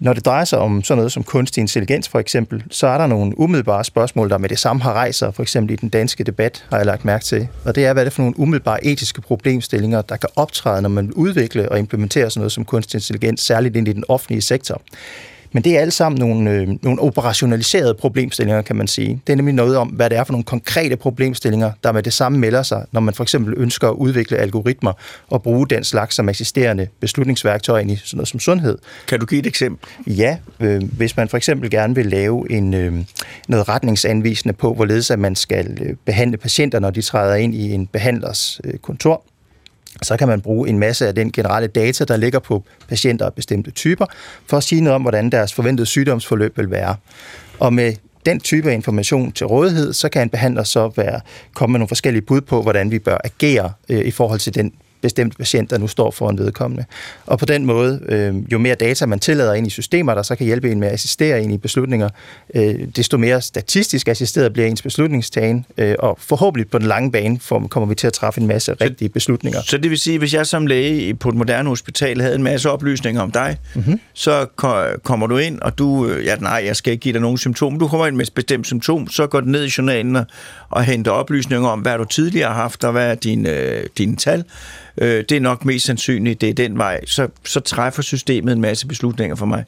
[SPEAKER 5] Når det drejer sig om sådan noget som kunstig intelligens for eksempel, så er der nogle umiddelbare spørgsmål, der med det samme har rejser, for eksempel i den danske debat, har jeg lagt mærke til. Og det er, hvad er det for nogle umiddelbare etiske problemstillinger, der kan optræde, når man udvikler og implementerer sådan noget som kunstig intelligens, særligt ind i den offentlige sektor. Men det er alle sammen nogle, øh, nogle operationaliserede problemstillinger, kan man sige. Det er nemlig noget om, hvad det er for nogle konkrete problemstillinger, der med det samme melder sig, når man for eksempel ønsker at udvikle algoritmer og bruge den slags som eksisterende beslutningsværktøjer ind i sådan noget som sundhed.
[SPEAKER 3] Kan du give et eksempel?
[SPEAKER 5] Ja, øh, hvis man for eksempel gerne vil lave en, øh, noget retningsanvisende på, hvorledes at man skal øh, behandle patienter, når de træder ind i en behandlers øh, kontor, så kan man bruge en masse af den generelle data, der ligger på patienter af bestemte typer, for at sige noget om, hvordan deres forventede sygdomsforløb vil være. Og med den type af information til rådighed, så kan en behandler så være, komme med nogle forskellige bud på, hvordan vi bør agere øh, i forhold til den bestemte patient, der nu står for en vedkommende. Og på den måde, øh, jo mere data man tillader ind i systemer, der så kan hjælpe en med at assistere ind i beslutninger, øh, desto mere statistisk assisteret bliver ens beslutningstagen, øh, og forhåbentlig på den lange bane for, kommer vi til at træffe en masse rigtige beslutninger.
[SPEAKER 3] Så det vil sige, hvis jeg som læge på et moderne hospital havde en masse oplysninger om dig, mm-hmm. så ko- kommer du ind, og du, øh, ja nej, jeg skal ikke give dig nogen symptomer, du kommer ind med et bestemt symptom, så går du ned i journalen og, og henter oplysninger om, hvad du tidligere har haft, og hvad er dine, øh, dine tal, øh, det er nok mest sandsynligt, det er den vej, så, så træffer systemet en masse beslutninger for mig.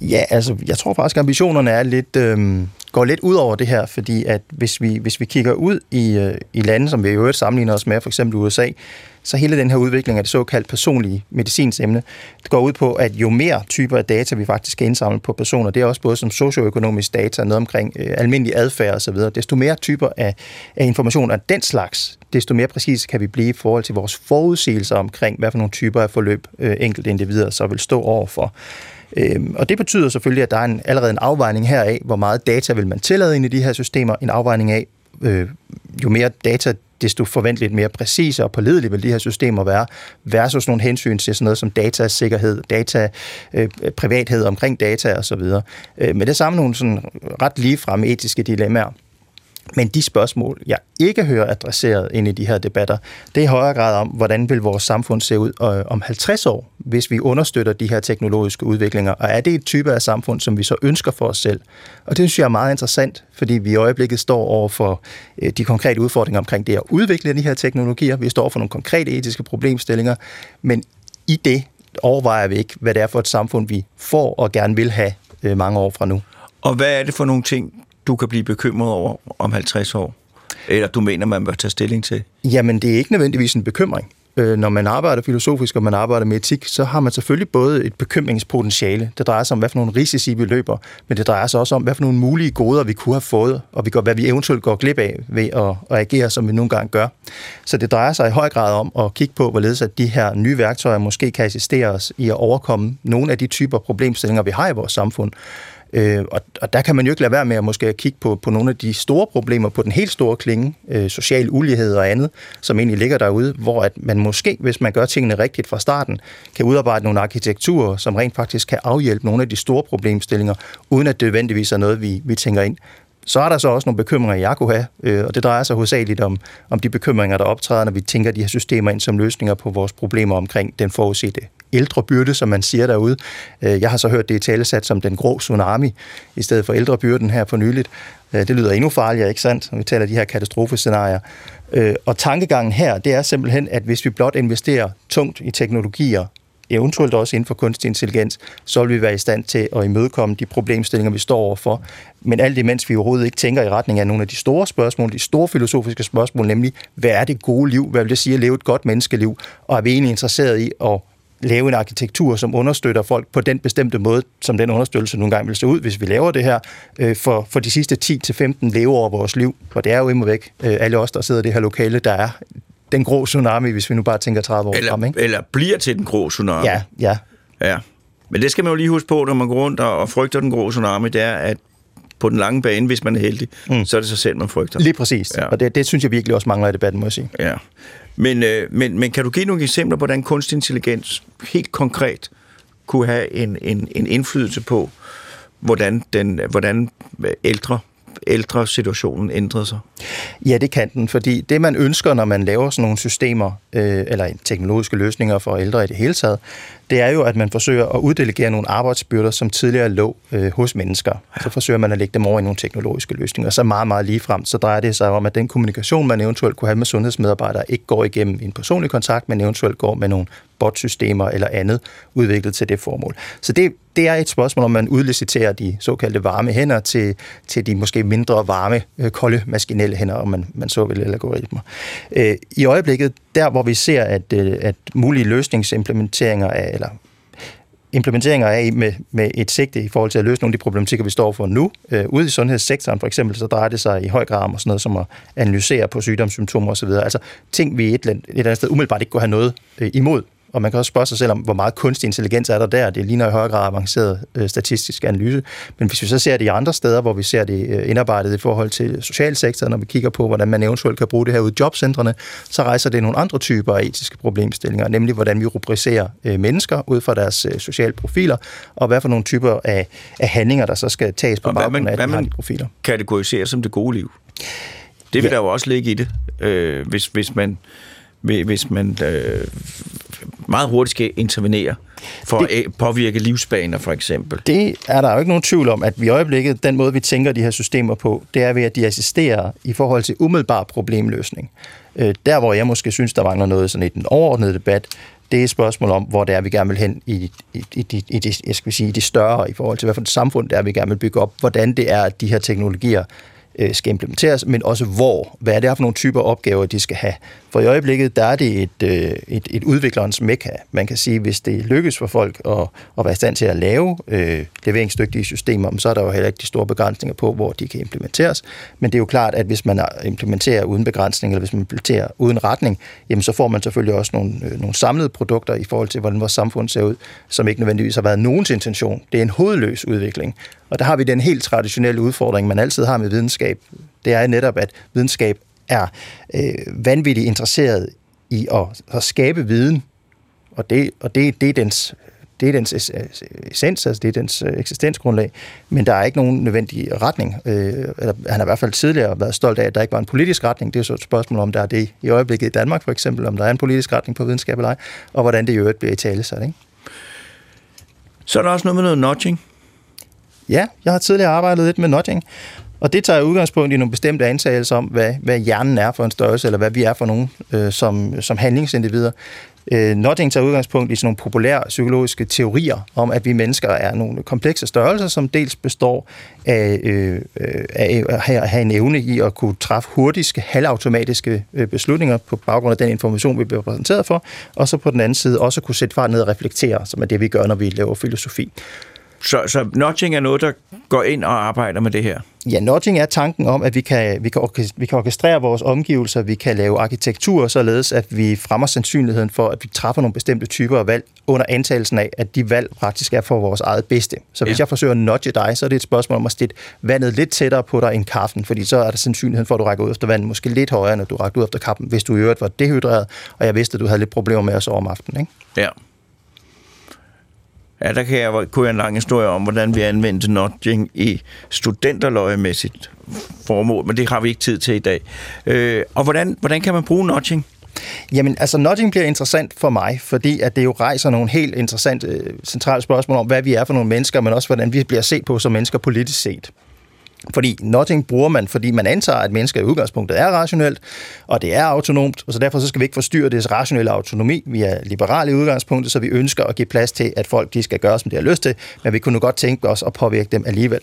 [SPEAKER 5] Ja, altså, jeg tror faktisk, at ambitionerne er lidt, øh, går lidt ud over det her, fordi at hvis vi, hvis vi kigger ud i, øh, i lande, som vi i øvrigt sammenligner os med, for eksempel USA, så hele den her udvikling af det såkaldt personlige medicinsemne, det går ud på, at jo mere typer af data, vi faktisk skal indsamle på personer, det er også både som socioøkonomisk data, noget omkring øh, almindelig adfærd osv., desto mere typer af, af information af den slags, desto mere præcise kan vi blive i forhold til vores forudsigelser omkring, hvad for nogle typer af forløb øh, enkelte individer så vil stå overfor. Øhm, og det betyder selvfølgelig, at der er en, allerede en afvejning her af, hvor meget data vil man tillade ind i de her systemer, en afvejning af, øh, jo mere data desto forventeligt mere præcise og pålidelige vil de her systemer være, versus nogle hensyn til sådan noget som datasikkerhed, data, øh, privathed omkring data osv. Øh, men det er sammen nogle sådan ret ligefremme etiske dilemmaer. Men de spørgsmål, jeg ikke hører adresseret ind i de her debatter, det er i højere grad om, hvordan vil vores samfund se ud øh, om 50 år, hvis vi understøtter de her teknologiske udviklinger. Og er det et type af samfund, som vi så ønsker for os selv? Og det synes jeg er meget interessant, fordi vi i øjeblikket står over for øh, de konkrete udfordringer omkring det at udvikle de her teknologier. Vi står for nogle konkrete etiske problemstillinger, men i det overvejer vi ikke, hvad det er for et samfund, vi får og gerne vil have øh, mange år fra nu.
[SPEAKER 3] Og hvad er det for nogle ting, du kan blive bekymret over om 50 år? Eller du mener, man bør tage stilling til?
[SPEAKER 5] Jamen, det er ikke nødvendigvis en bekymring. Øh, når man arbejder filosofisk, og man arbejder med etik, så har man selvfølgelig både et bekymringspotentiale. Det drejer sig om, hvad for nogle risici vi løber, men det drejer sig også om, hvad for nogle mulige goder vi kunne have fået, og vi går, hvad vi eventuelt går glip af ved at, at agere, som vi nogle gange gør. Så det drejer sig i høj grad om at kigge på, hvorledes at de her nye værktøjer måske kan assistere os i at overkomme nogle af de typer problemstillinger, vi har i vores samfund. Øh, og, og der kan man jo ikke lade være med at måske kigge på, på nogle af de store problemer på den helt store klinge, øh, social ulighed og andet, som egentlig ligger derude, hvor at man måske, hvis man gør tingene rigtigt fra starten, kan udarbejde nogle arkitekturer, som rent faktisk kan afhjælpe nogle af de store problemstillinger, uden at det nødvendigvis er noget, vi, vi tænker ind. Så er der så også nogle bekymringer, jeg kunne have, øh, og det drejer sig hovedsageligt om, om de bekymringer, der optræder, når vi tænker de her systemer ind som løsninger på vores problemer omkring den forudsete ældrebyrde, som man siger derude. Øh, jeg har så hørt det i talesat som den grå tsunami, i stedet for ældrebyrden her for nyligt. Øh, det lyder endnu farligere, ikke sandt, når vi taler de her katastrofescenarier. Øh, og tankegangen her, det er simpelthen, at hvis vi blot investerer tungt i teknologier, eventuelt også inden for kunstig intelligens, så vil vi være i stand til at imødekomme de problemstillinger, vi står overfor. Men alt imens vi overhovedet ikke tænker i retning af nogle af de store spørgsmål, de store filosofiske spørgsmål, nemlig, hvad er det gode liv? Hvad vil det sige at leve et godt menneskeliv? Og er vi egentlig interesseret i at lave en arkitektur, som understøtter folk på den bestemte måde, som den understøttelse nogle gange vil se ud, hvis vi laver det her, øh, for, for de sidste 10-15 leveår af vores liv. For det er jo imod væk øh, alle os, der sidder i det her lokale, der er den grå tsunami, hvis vi nu bare tænker 30 år
[SPEAKER 3] eller,
[SPEAKER 5] frem. Ikke?
[SPEAKER 3] Eller bliver til den grå tsunami.
[SPEAKER 5] Ja, ja.
[SPEAKER 3] ja. Men det skal man jo lige huske på, når man går rundt og frygter den grå tsunami, det er, at på den lange bane, hvis man er heldig, mm. så er det sig selv, man frygter.
[SPEAKER 5] Lige præcis. Ja. Og det, det synes jeg virkelig også mangler i debatten, må jeg sige.
[SPEAKER 3] Ja. Men, øh, men, men kan du give nogle eksempler på, hvordan kunstig intelligens helt konkret kunne have en, en, en indflydelse på, hvordan, den, hvordan ældre ældre situationen ændrede sig?
[SPEAKER 5] Ja, det kan den, fordi det man ønsker, når man laver sådan nogle systemer, øh, eller teknologiske løsninger for ældre i det hele taget, det er jo, at man forsøger at uddelegere nogle arbejdsbyrder, som tidligere lå øh, hos mennesker. Så forsøger man at lægge dem over i nogle teknologiske løsninger. Så meget, meget lige frem, så drejer det sig om, at den kommunikation, man eventuelt kunne have med sundhedsmedarbejdere, ikke går igennem en personlig kontakt, men eventuelt går med nogle botsystemer eller andet udviklet til det formål. Så det, det er et spørgsmål, om man udliciterer de såkaldte varme hænder til, til de måske mindre varme, øh, kolde, maskinelle hænder, om man, man så vil, eller algoritmer. Øh, I øjeblikket, der hvor vi ser, at, øh, at mulige løsningsimplementeringer af, eller implementeringer af med, med et sigte i forhold til at løse nogle af de problematikker, vi står for nu. Øh, ude i sundhedssektoren for eksempel, så drejer det sig i høj grad om sådan noget som at analysere på sygdomssymptomer osv. Altså ting, vi et, et eller andet sted umiddelbart ikke kunne have noget øh, imod og man kan også spørge sig selv om, hvor meget kunstig intelligens er der der. Det ligner i højere grad avanceret øh, statistisk analyse. Men hvis vi så ser det i andre steder, hvor vi ser det øh, indarbejdet i forhold til socialsektoren, når vi kigger på, hvordan man eventuelt kan bruge det her ud i jobcentrene, så rejser det nogle andre typer af etiske problemstillinger, nemlig hvordan vi rubricerer øh, mennesker ud fra deres øh, sociale profiler, og hvad for nogle typer af, af handlinger, der så skal tages på
[SPEAKER 3] Og
[SPEAKER 5] baggrund af,
[SPEAKER 3] hvad
[SPEAKER 5] de har
[SPEAKER 3] man-
[SPEAKER 5] de profiler.
[SPEAKER 3] kategorisere som det gode liv. Det vil
[SPEAKER 5] ja.
[SPEAKER 3] der jo også ligge i det, øh, hvis, hvis man, hvis man øh, meget hurtigt skal intervenere for
[SPEAKER 5] Det-
[SPEAKER 3] at påvirke livsbaner, for eksempel.
[SPEAKER 5] Det er der jo ikke nogen tvivl om, at vi i øjeblikket, den måde, vi tænker de her systemer på, det er ved, at de assisterer i forhold til umiddelbar problemløsning. Øh, Der, hvor jeg måske synes, der mangler noget sådan i den overordnede debat, det er et spørgsmål om, hvor det er, vi gerne vil hen i, i, i, i, i, det, jeg skal sige, i det større, i forhold til, hvad for et samfund det er, vi gerne vil bygge op, hvordan det er, at de her teknologier øh, skal implementeres, men også hvor. Hvad er det for nogle typer opgaver, de skal have? For i øjeblikket, der er det et, øh, et, et udviklerens mekka. Man kan sige, hvis det lykkes for folk at, at være i stand til at lave øh, leveringsdygtige systemer, så er der jo heller ikke de store begrænsninger på, hvor de kan implementeres. Men det er jo klart, at hvis man implementerer uden begrænsning, eller hvis man implementerer uden retning, jamen så får man selvfølgelig også nogle, øh, nogle samlede produkter i forhold til, hvordan vores samfund ser ud, som ikke nødvendigvis har været nogens intention. Det er en hovedløs udvikling. Og der har vi den helt traditionelle udfordring, man altid har med videnskab. Det er netop, at videnskab er øh, vanvittigt interesseret i at, at skabe viden, og det, og det, det er dens det er dens es- es- essens, altså det er dens øh, eksistensgrundlag, men der er ikke nogen nødvendig retning. Øh, eller, han har i hvert fald tidligere været stolt af, at der ikke var en politisk retning. Det er så et spørgsmål om, der er det i øjeblikket i Danmark for eksempel, om der er en politisk retning på videnskab eller ej, og hvordan det i øvrigt bliver i tale sat, ikke?
[SPEAKER 3] Så er der også noget med noget nudging.
[SPEAKER 5] Ja, jeg har tidligere arbejdet lidt med nudging, og det tager udgangspunkt i nogle bestemte antagelser om, hvad, hvad hjernen er for en størrelse, eller hvad vi er for nogen øh, som, som handlingsindivider. Øh, Notting tager udgangspunkt i sådan nogle populære psykologiske teorier om, at vi mennesker er nogle komplekse størrelser, som dels består af, øh, øh, af at have, en evne i at kunne træffe hurtige, halvautomatiske øh, beslutninger på baggrund af den information, vi bliver præsenteret for, og så på den anden side også kunne sætte fart ned og reflektere, som er det, vi gør, når vi laver filosofi.
[SPEAKER 3] Så, så nudging er noget, der går ind og arbejder med det her.
[SPEAKER 5] Ja, nudging er tanken om, at vi kan, vi, kan vi kan orkestrere vores omgivelser, vi kan lave arkitektur, således at vi fremmer sandsynligheden for, at vi træffer nogle bestemte typer af valg, under antagelsen af, at de valg faktisk er for vores eget bedste. Så hvis
[SPEAKER 3] Ja.
[SPEAKER 5] jeg forsøger at nudge dig, så er det et spørgsmål om at stille vandet lidt tættere på dig end kaffen, fordi så er der sandsynligheden for, at du rækker ud efter vandet måske lidt højere, når du rækker ud efter kaffen, hvis du i øvrigt var dehydreret, og jeg vidste, at du havde lidt problemer med at sove om aftenen. Ikke?
[SPEAKER 3] Ja. Ja, der kan jeg, kunne jeg en lang historie om, hvordan vi anvendte nudging i studenterløjemæssigt formål, men det har vi ikke tid til i dag. Øh, og hvordan, hvordan kan man bruge nudging?
[SPEAKER 5] Jamen, altså nudging bliver interessant for mig, fordi at det jo rejser nogle helt interessante øh, centrale spørgsmål om, hvad vi er for nogle mennesker, men også hvordan vi bliver set på som mennesker politisk set. Fordi nothing bruger man, fordi man antager, at mennesker i udgangspunktet er rationelt, og det er autonomt, og så derfor så skal vi ikke forstyrre deres rationelle autonomi. Vi er liberale i udgangspunktet, så vi ønsker at give plads til, at folk de skal gøre, som de har lyst til, men vi kunne godt tænke os at påvirke dem alligevel.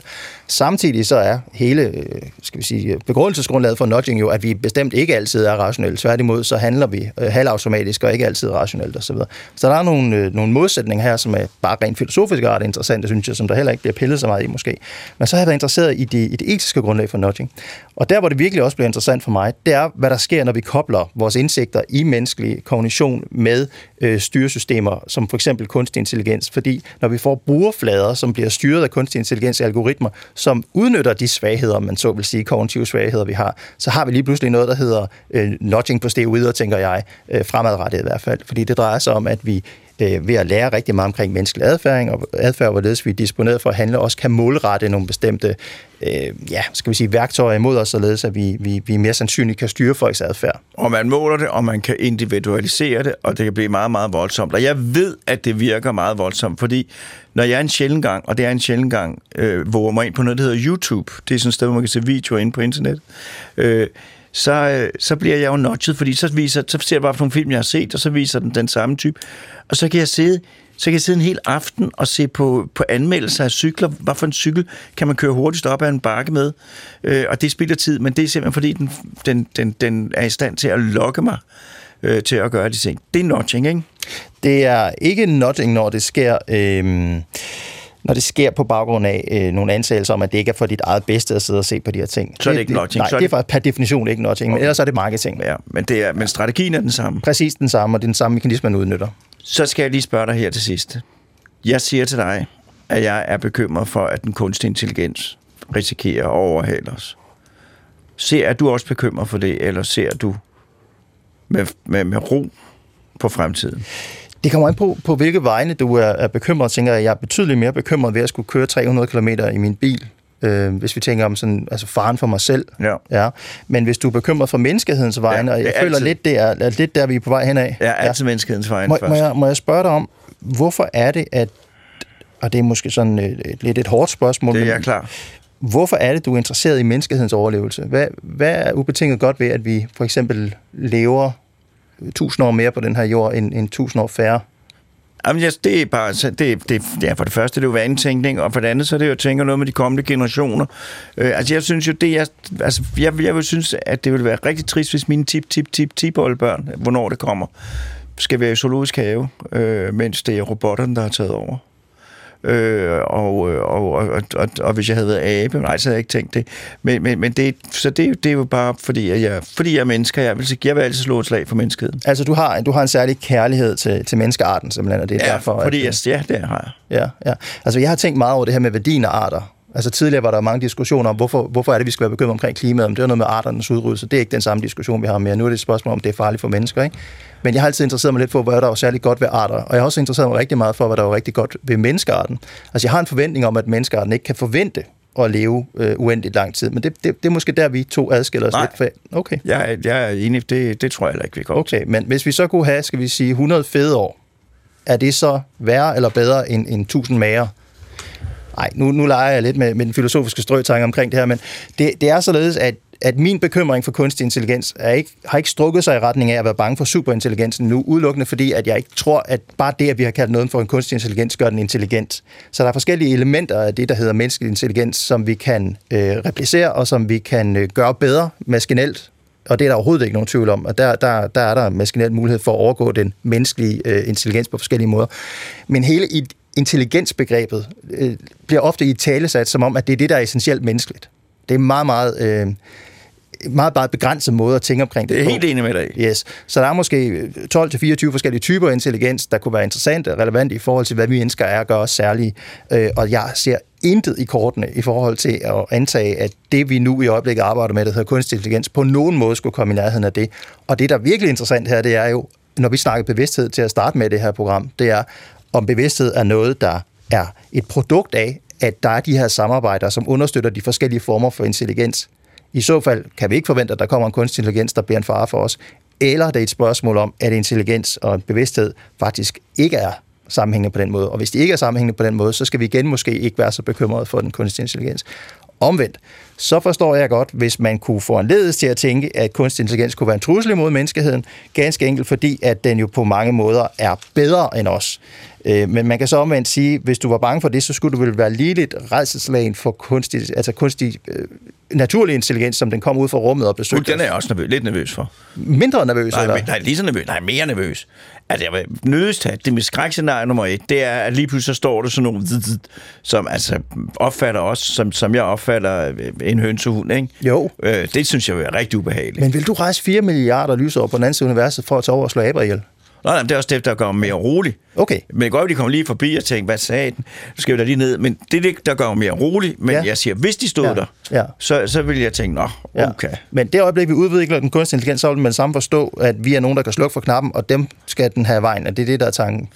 [SPEAKER 5] Samtidig så er hele øh, skal vi sige, begrundelsesgrundlaget for nudging jo, at vi bestemt ikke altid er rationelle. Tværtimod så handler vi øh, halvautomatisk og ikke altid rationelt osv. Så der er nogle, øh, nogle modsætninger her, som er bare rent filosofisk ret interessante, synes jeg, som der heller ikke bliver pillet så meget i måske. Men så har jeg været interesseret i de i det etiske grundlag for nudging. Og der, hvor det virkelig også bliver interessant for mig, det er, hvad der sker, når vi kobler vores indsigter i menneskelig kognition med øh, styresystemer, som for eksempel kunstig intelligens. Fordi når vi får brugerflader, som bliver styret af kunstig intelligens algoritmer, som udnytter de svagheder, man så vil sige, kognitive svagheder, vi har, så har vi lige pludselig noget, der hedder øh, nudging på steroider, tænker jeg, øh, fremadrettet i hvert fald. Fordi det drejer sig om, at vi øh, ved at lære rigtig meget omkring menneskelig adfærd, og adfærd, hvorledes vi er disponeret for at handle, også kan målrette nogle bestemte øh, ja, skal vi sige, værktøjer imod os, således at vi, vi, vi mere sandsynligt kan styre folks adfærd.
[SPEAKER 3] Og man måler det, og man kan individualisere det, og det kan blive meget, meget voldsomt. Og jeg ved, at det virker meget voldsomt, fordi når jeg en sjældent gang, og det er en sjældent gang, øh, hvor mig ind på noget, der hedder YouTube, det er sådan et sted, hvor man kan se videoer inde på internet, øh, så, øh, så bliver jeg jo notchet, fordi så, viser, så ser jeg bare på nogle film, jeg har set, og så viser den den samme type. Og så kan jeg sidde så kan jeg sidde en hel aften og se på, på anmeldelser af cykler. Hvad for en cykel kan man køre hurtigst op ad en bakke med? Øh, og det spilder tid, men det er simpelthen fordi, den, den, den, den er i stand til at lokke mig øh, til at gøre de ting. Det er notching, ikke?
[SPEAKER 5] Det er ikke notching, når det sker... Øh, når det sker på baggrund af øh, nogle antagelser om, at det ikke er for dit eget bedste at sidde og se på de her ting.
[SPEAKER 3] Så er det ikke nudging,
[SPEAKER 5] Nej,
[SPEAKER 3] så er
[SPEAKER 5] det er
[SPEAKER 3] det-
[SPEAKER 5] faktisk per definition ikke nudging, okay. men ellers er det marketing.
[SPEAKER 3] Ja, men, det er, men strategien er den samme.
[SPEAKER 5] Præcis den samme, og det er den samme mekanisme, man udnytter.
[SPEAKER 3] Så skal jeg lige spørge dig her til sidst. Jeg siger til dig, at jeg er bekymret for, at den kunstige intelligens risikerer at overhale os. Ser er du også bekymret for det, eller ser du med, med, med ro på fremtiden?
[SPEAKER 5] Det kommer an på, på hvilke vegne du er, er bekymret. Tænker jeg, jeg er betydeligt mere bekymret ved at skulle køre 300 km i min bil, øh, hvis vi tænker om sådan, altså faren for mig selv.
[SPEAKER 3] Ja.
[SPEAKER 5] Ja. Men hvis du er bekymret for menneskehedens vegne,
[SPEAKER 3] Ja,
[SPEAKER 5] og jeg
[SPEAKER 3] er
[SPEAKER 5] føler
[SPEAKER 3] altid.
[SPEAKER 5] lidt, det er, er lidt der, vi er på vej henad.
[SPEAKER 3] Er altid ja. menneskehedens vejen
[SPEAKER 5] Må,
[SPEAKER 3] først.
[SPEAKER 5] må, jeg, må jeg spørge dig om, hvorfor er det, at, og det er måske sådan et, et, lidt et hårdt spørgsmål,
[SPEAKER 3] Det er
[SPEAKER 5] men
[SPEAKER 3] klar.
[SPEAKER 5] hvorfor er det, du er interesseret i menneskehedens overlevelse? Hvad, hvad er ubetinget godt ved, at vi for eksempel lever tusind år mere på den her jord, end, end tusind år færre?
[SPEAKER 3] Jamen, yes, det er bare, så det, det, ja, for det første det er jo vanetænkning, og for det andet så er det jo at tænke noget med de kommende generationer. Øh, altså, jeg synes jo, det jeg, altså, jeg, jeg vil synes, at det ville være rigtig trist, hvis mine tip, tip, tip, tip børn, hvornår det kommer, skal være i zoologisk have, øh, mens det er robotterne, der har taget over. Øh, og, og, og, og, og, og, hvis jeg havde været abe, nej, så havde jeg ikke tænkt det. Men, men, men det, så det, er jo- det er jo bare fordi, at jeg, fordi jeg er mennesker. Jeg vil, jeg vil altid slå et slag for menneskeheden.
[SPEAKER 5] Altså, du har, du har en særlig kærlighed til, til menneskearten, simpelthen, og det er
[SPEAKER 3] Ja,
[SPEAKER 5] derfor,
[SPEAKER 3] fordi
[SPEAKER 5] at,
[SPEAKER 3] jeg, ja, det har jeg.
[SPEAKER 5] Ja, ja. Altså, jeg har tænkt meget over det her med værdien af arter. Altså, tidligere var der mange diskussioner om, hvorfor, hvorfor er det, vi skal være bekymret omkring klimaet, men det er noget med arternes udryddelse. Det er ikke den samme diskussion, vi har mere. Nu er det et spørgsmål, om det er farligt for mennesker, ikke? Men jeg har altid interesseret mig lidt for, hvad der er særlig godt ved arter, og jeg har også interesseret mig rigtig meget for, hvad der er rigtig godt ved menneskearten. Altså, jeg har en forventning om, at menneskearten ikke kan forvente at leve øh, uendeligt lang tid, men det, det, det er måske der, vi to adskiller os
[SPEAKER 3] Nej.
[SPEAKER 5] lidt. For, okay.
[SPEAKER 3] Jeg, jeg er enig, det, det tror jeg heller ikke, vi kommer
[SPEAKER 5] Okay, men hvis vi så kunne have, skal vi sige, 100 fede år, er det så værre eller bedre end, end 1000 mager? Nej, nu, nu leger jeg lidt med, med den filosofiske strøtanke omkring det her, men det, det er således, at, at min bekymring for kunstig intelligens er ikke, har ikke strukket sig i retning af at være bange for superintelligensen nu, udelukkende fordi, at jeg ikke tror, at bare det, at vi har kaldt noget for en kunstig intelligens, gør den intelligent. Så der er forskellige elementer af det, der hedder menneskelig intelligens, som vi kan øh, replicere, og som vi kan øh, gøre bedre maskinelt, og det er der overhovedet ikke nogen tvivl om, og der, der, der er der maskinelt mulighed for at overgå den menneskelige øh, intelligens på forskellige måder. Men hele i- intelligensbegrebet øh, bliver ofte i talesat som om, at det er det, der er essentielt menneskeligt. Det er meget, meget, øh, meget, meget begrænset måde at tænke omkring det
[SPEAKER 3] Det er helt enig med dig.
[SPEAKER 5] Yes. Så der er måske 12-24 forskellige typer af intelligens, der kunne være interessante og relevante i forhold til, hvad vi mennesker er og gør os særlige. Øh, Og jeg ser intet i kortene i forhold til at antage, at det vi nu i øjeblikket arbejder med, der hedder kunstig intelligens, på nogen måde skulle komme i nærheden af det. Og det, der er virkelig interessant her, det er jo, når vi snakker bevidsthed til at starte med det her program, det er, om bevidsthed er noget, der er et produkt af, at der er de her samarbejder, som understøtter de forskellige former for intelligens. I så fald kan vi ikke forvente, at der kommer en kunstig intelligens, der bliver en fare for os. Eller det er et spørgsmål om, at intelligens og bevidsthed faktisk ikke er sammenhængende på den måde. Og hvis de ikke er sammenhængende på den måde, så skal vi igen måske ikke være så bekymrede for den kunstige intelligens. Omvendt, så forstår jeg godt, hvis man kunne få en ledes til at tænke, at kunstig intelligens kunne være en trussel imod menneskeheden, ganske enkelt fordi, at den jo på mange måder er bedre end os. Øh, Men man kan så omvendt sige, hvis du var bange for det, så skulle du vel være lige lidt redselslagen for kunstig, altså kunstig øh, naturlig intelligens, som den kom ud fra rummet og besøgte
[SPEAKER 3] den er jeg også nervøs, lidt nervøs for.
[SPEAKER 5] Mindre nervøs,
[SPEAKER 3] Nej,
[SPEAKER 5] eller?
[SPEAKER 3] nej, lige så nervøs. Nej, mere nervøs. Altså, jeg vil nødigst have, det med skrækscenarie nummer et, det er, at lige pludselig så står der sådan nogle, som altså opfatter os, som, som jeg opfatter øh, en hønsehund, ikke?
[SPEAKER 5] Jo.
[SPEAKER 3] Øh, det synes jeg er rigtig ubehageligt.
[SPEAKER 5] Men vil du rejse 4 milliarder lysår på den anden side af universet for at tage over og slå aber ihjel?
[SPEAKER 3] Nej, men det er også det, der gør mig mere rolig.
[SPEAKER 5] Okay.
[SPEAKER 3] Men går jo, de kommer lige forbi og tænker, hvad sagde den? Nu skal vi da lige ned. Men det er det, der gør mig mere rolig. Men
[SPEAKER 5] Ja.
[SPEAKER 3] ja. jeg siger, hvis de stod
[SPEAKER 5] Ja.
[SPEAKER 3] ja. der,
[SPEAKER 5] Ja.
[SPEAKER 3] Så, så vil jeg tænke, nå, okay.
[SPEAKER 5] Men det øjeblik, vi udvikler den kunstige intelligens, så vil man samt forstå, at vi er nogen, der kan slukke for knappen, og dem skal den have vejen. Og det er det, der er tanken.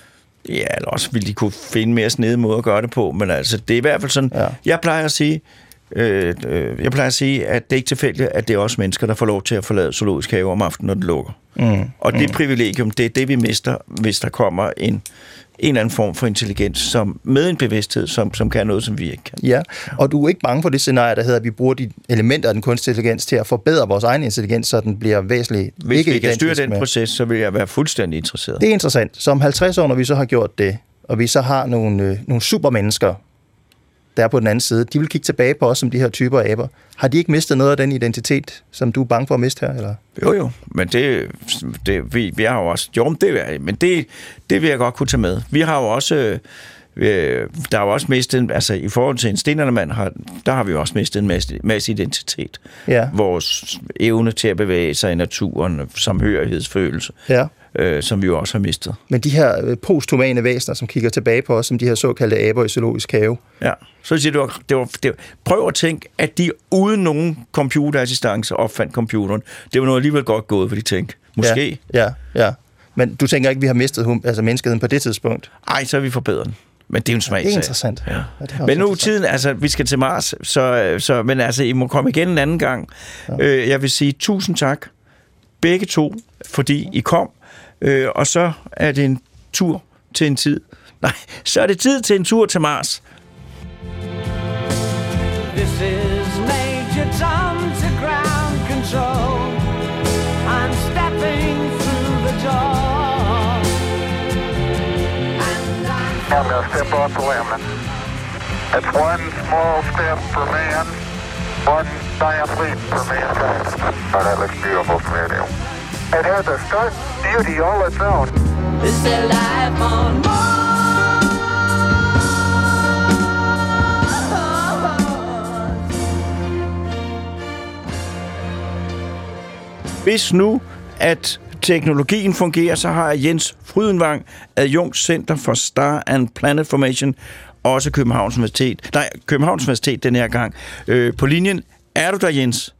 [SPEAKER 3] Ja, eller også ville de kunne finde mere snede måde at gøre det på, men altså, det er i hvert fald sådan,
[SPEAKER 5] Ja.
[SPEAKER 3] ja. jeg plejer at sige, øh, øh, jeg plejer at sige, at det er ikke tilfældigt, at det er også mennesker, der får lov til at forlade zoologisk have om aftenen, når det lukker.
[SPEAKER 5] Mm.
[SPEAKER 3] Og det privilegium, det er det, vi mister, hvis der kommer en, en eller anden form for intelligens, som med en bevidsthed, som, som kan noget, som vi ikke kan.
[SPEAKER 5] Ja, og du er ikke bange for det scenarie, der hedder, at vi bruger de elementer af den kunstige intelligens til at forbedre vores egen intelligens, så den bliver væsentligt
[SPEAKER 3] Hvis
[SPEAKER 5] ikke
[SPEAKER 3] vi kan styre den
[SPEAKER 5] med-
[SPEAKER 3] proces, så vil jeg være fuldstændig interesseret.
[SPEAKER 5] Det er interessant. Så om 50 år, når vi så har gjort det, og vi så har nogle, øh, nogle supermennesker, der er på den anden side, de vil kigge tilbage på os som de her typer af aber. Har de ikke mistet noget af den identitet, som du er bange for at miste her? Eller?
[SPEAKER 3] Jo, jo, men det, det vi, vi har jo også... Jo, men det, men det, det vil jeg godt kunne tage med. Vi har jo også... Øh, der er jo også mistet, altså i forhold til en stenaldermand, har, der har vi jo også mistet en masse, masse identitet.
[SPEAKER 5] Ja.
[SPEAKER 3] Vores evne til at bevæge sig i naturen, samhørighedsfølelse.
[SPEAKER 5] Ja.
[SPEAKER 3] Øh, som vi jo også har mistet.
[SPEAKER 5] Men de her øh, posthumane væsener, som kigger tilbage på os, som de her såkaldte aber i zoologisk have,
[SPEAKER 3] Ja. Så siger du, det var, det var, prøv at tænke, at de uden nogen computerassistance opfandt computeren. Det var noget alligevel godt gået, for de tænkte. Måske.
[SPEAKER 5] Ja, ja, ja. Men du tænker ikke, at vi har mistet hum, altså menneskeheden på det tidspunkt?
[SPEAKER 3] Ej, så har vi forbedret den. Men det er jo en smag.
[SPEAKER 5] Det er interessant.
[SPEAKER 3] Ja.
[SPEAKER 5] Ja, det er
[SPEAKER 3] Men nu er tiden, altså, vi skal til Mars, så, så, men altså, I må komme igen en anden gang. Ja. Øh, jeg vil sige tusind tak, begge to, fordi I kom. Øh, og så er det en tur til en tid. Nej, så er det tid til en tur til Mars.
[SPEAKER 6] This is Major Tom to ground control. I'm stepping through the door. And I'm
[SPEAKER 7] to step off the limb. It's one small step for man, one giant leap for mankind. Oh, that looks beautiful from here, Neil. It has a stark beauty all its own.
[SPEAKER 6] Is there life on Mars?
[SPEAKER 3] Hvis nu, at teknologien fungerer, så har jeg Jens Frydenvang, adjunkt Center for Star and Planet Formation, også Københavns Universitet. Nej, Københavns Universitet den her gang. Øh, på linjen. Er du der, Jens?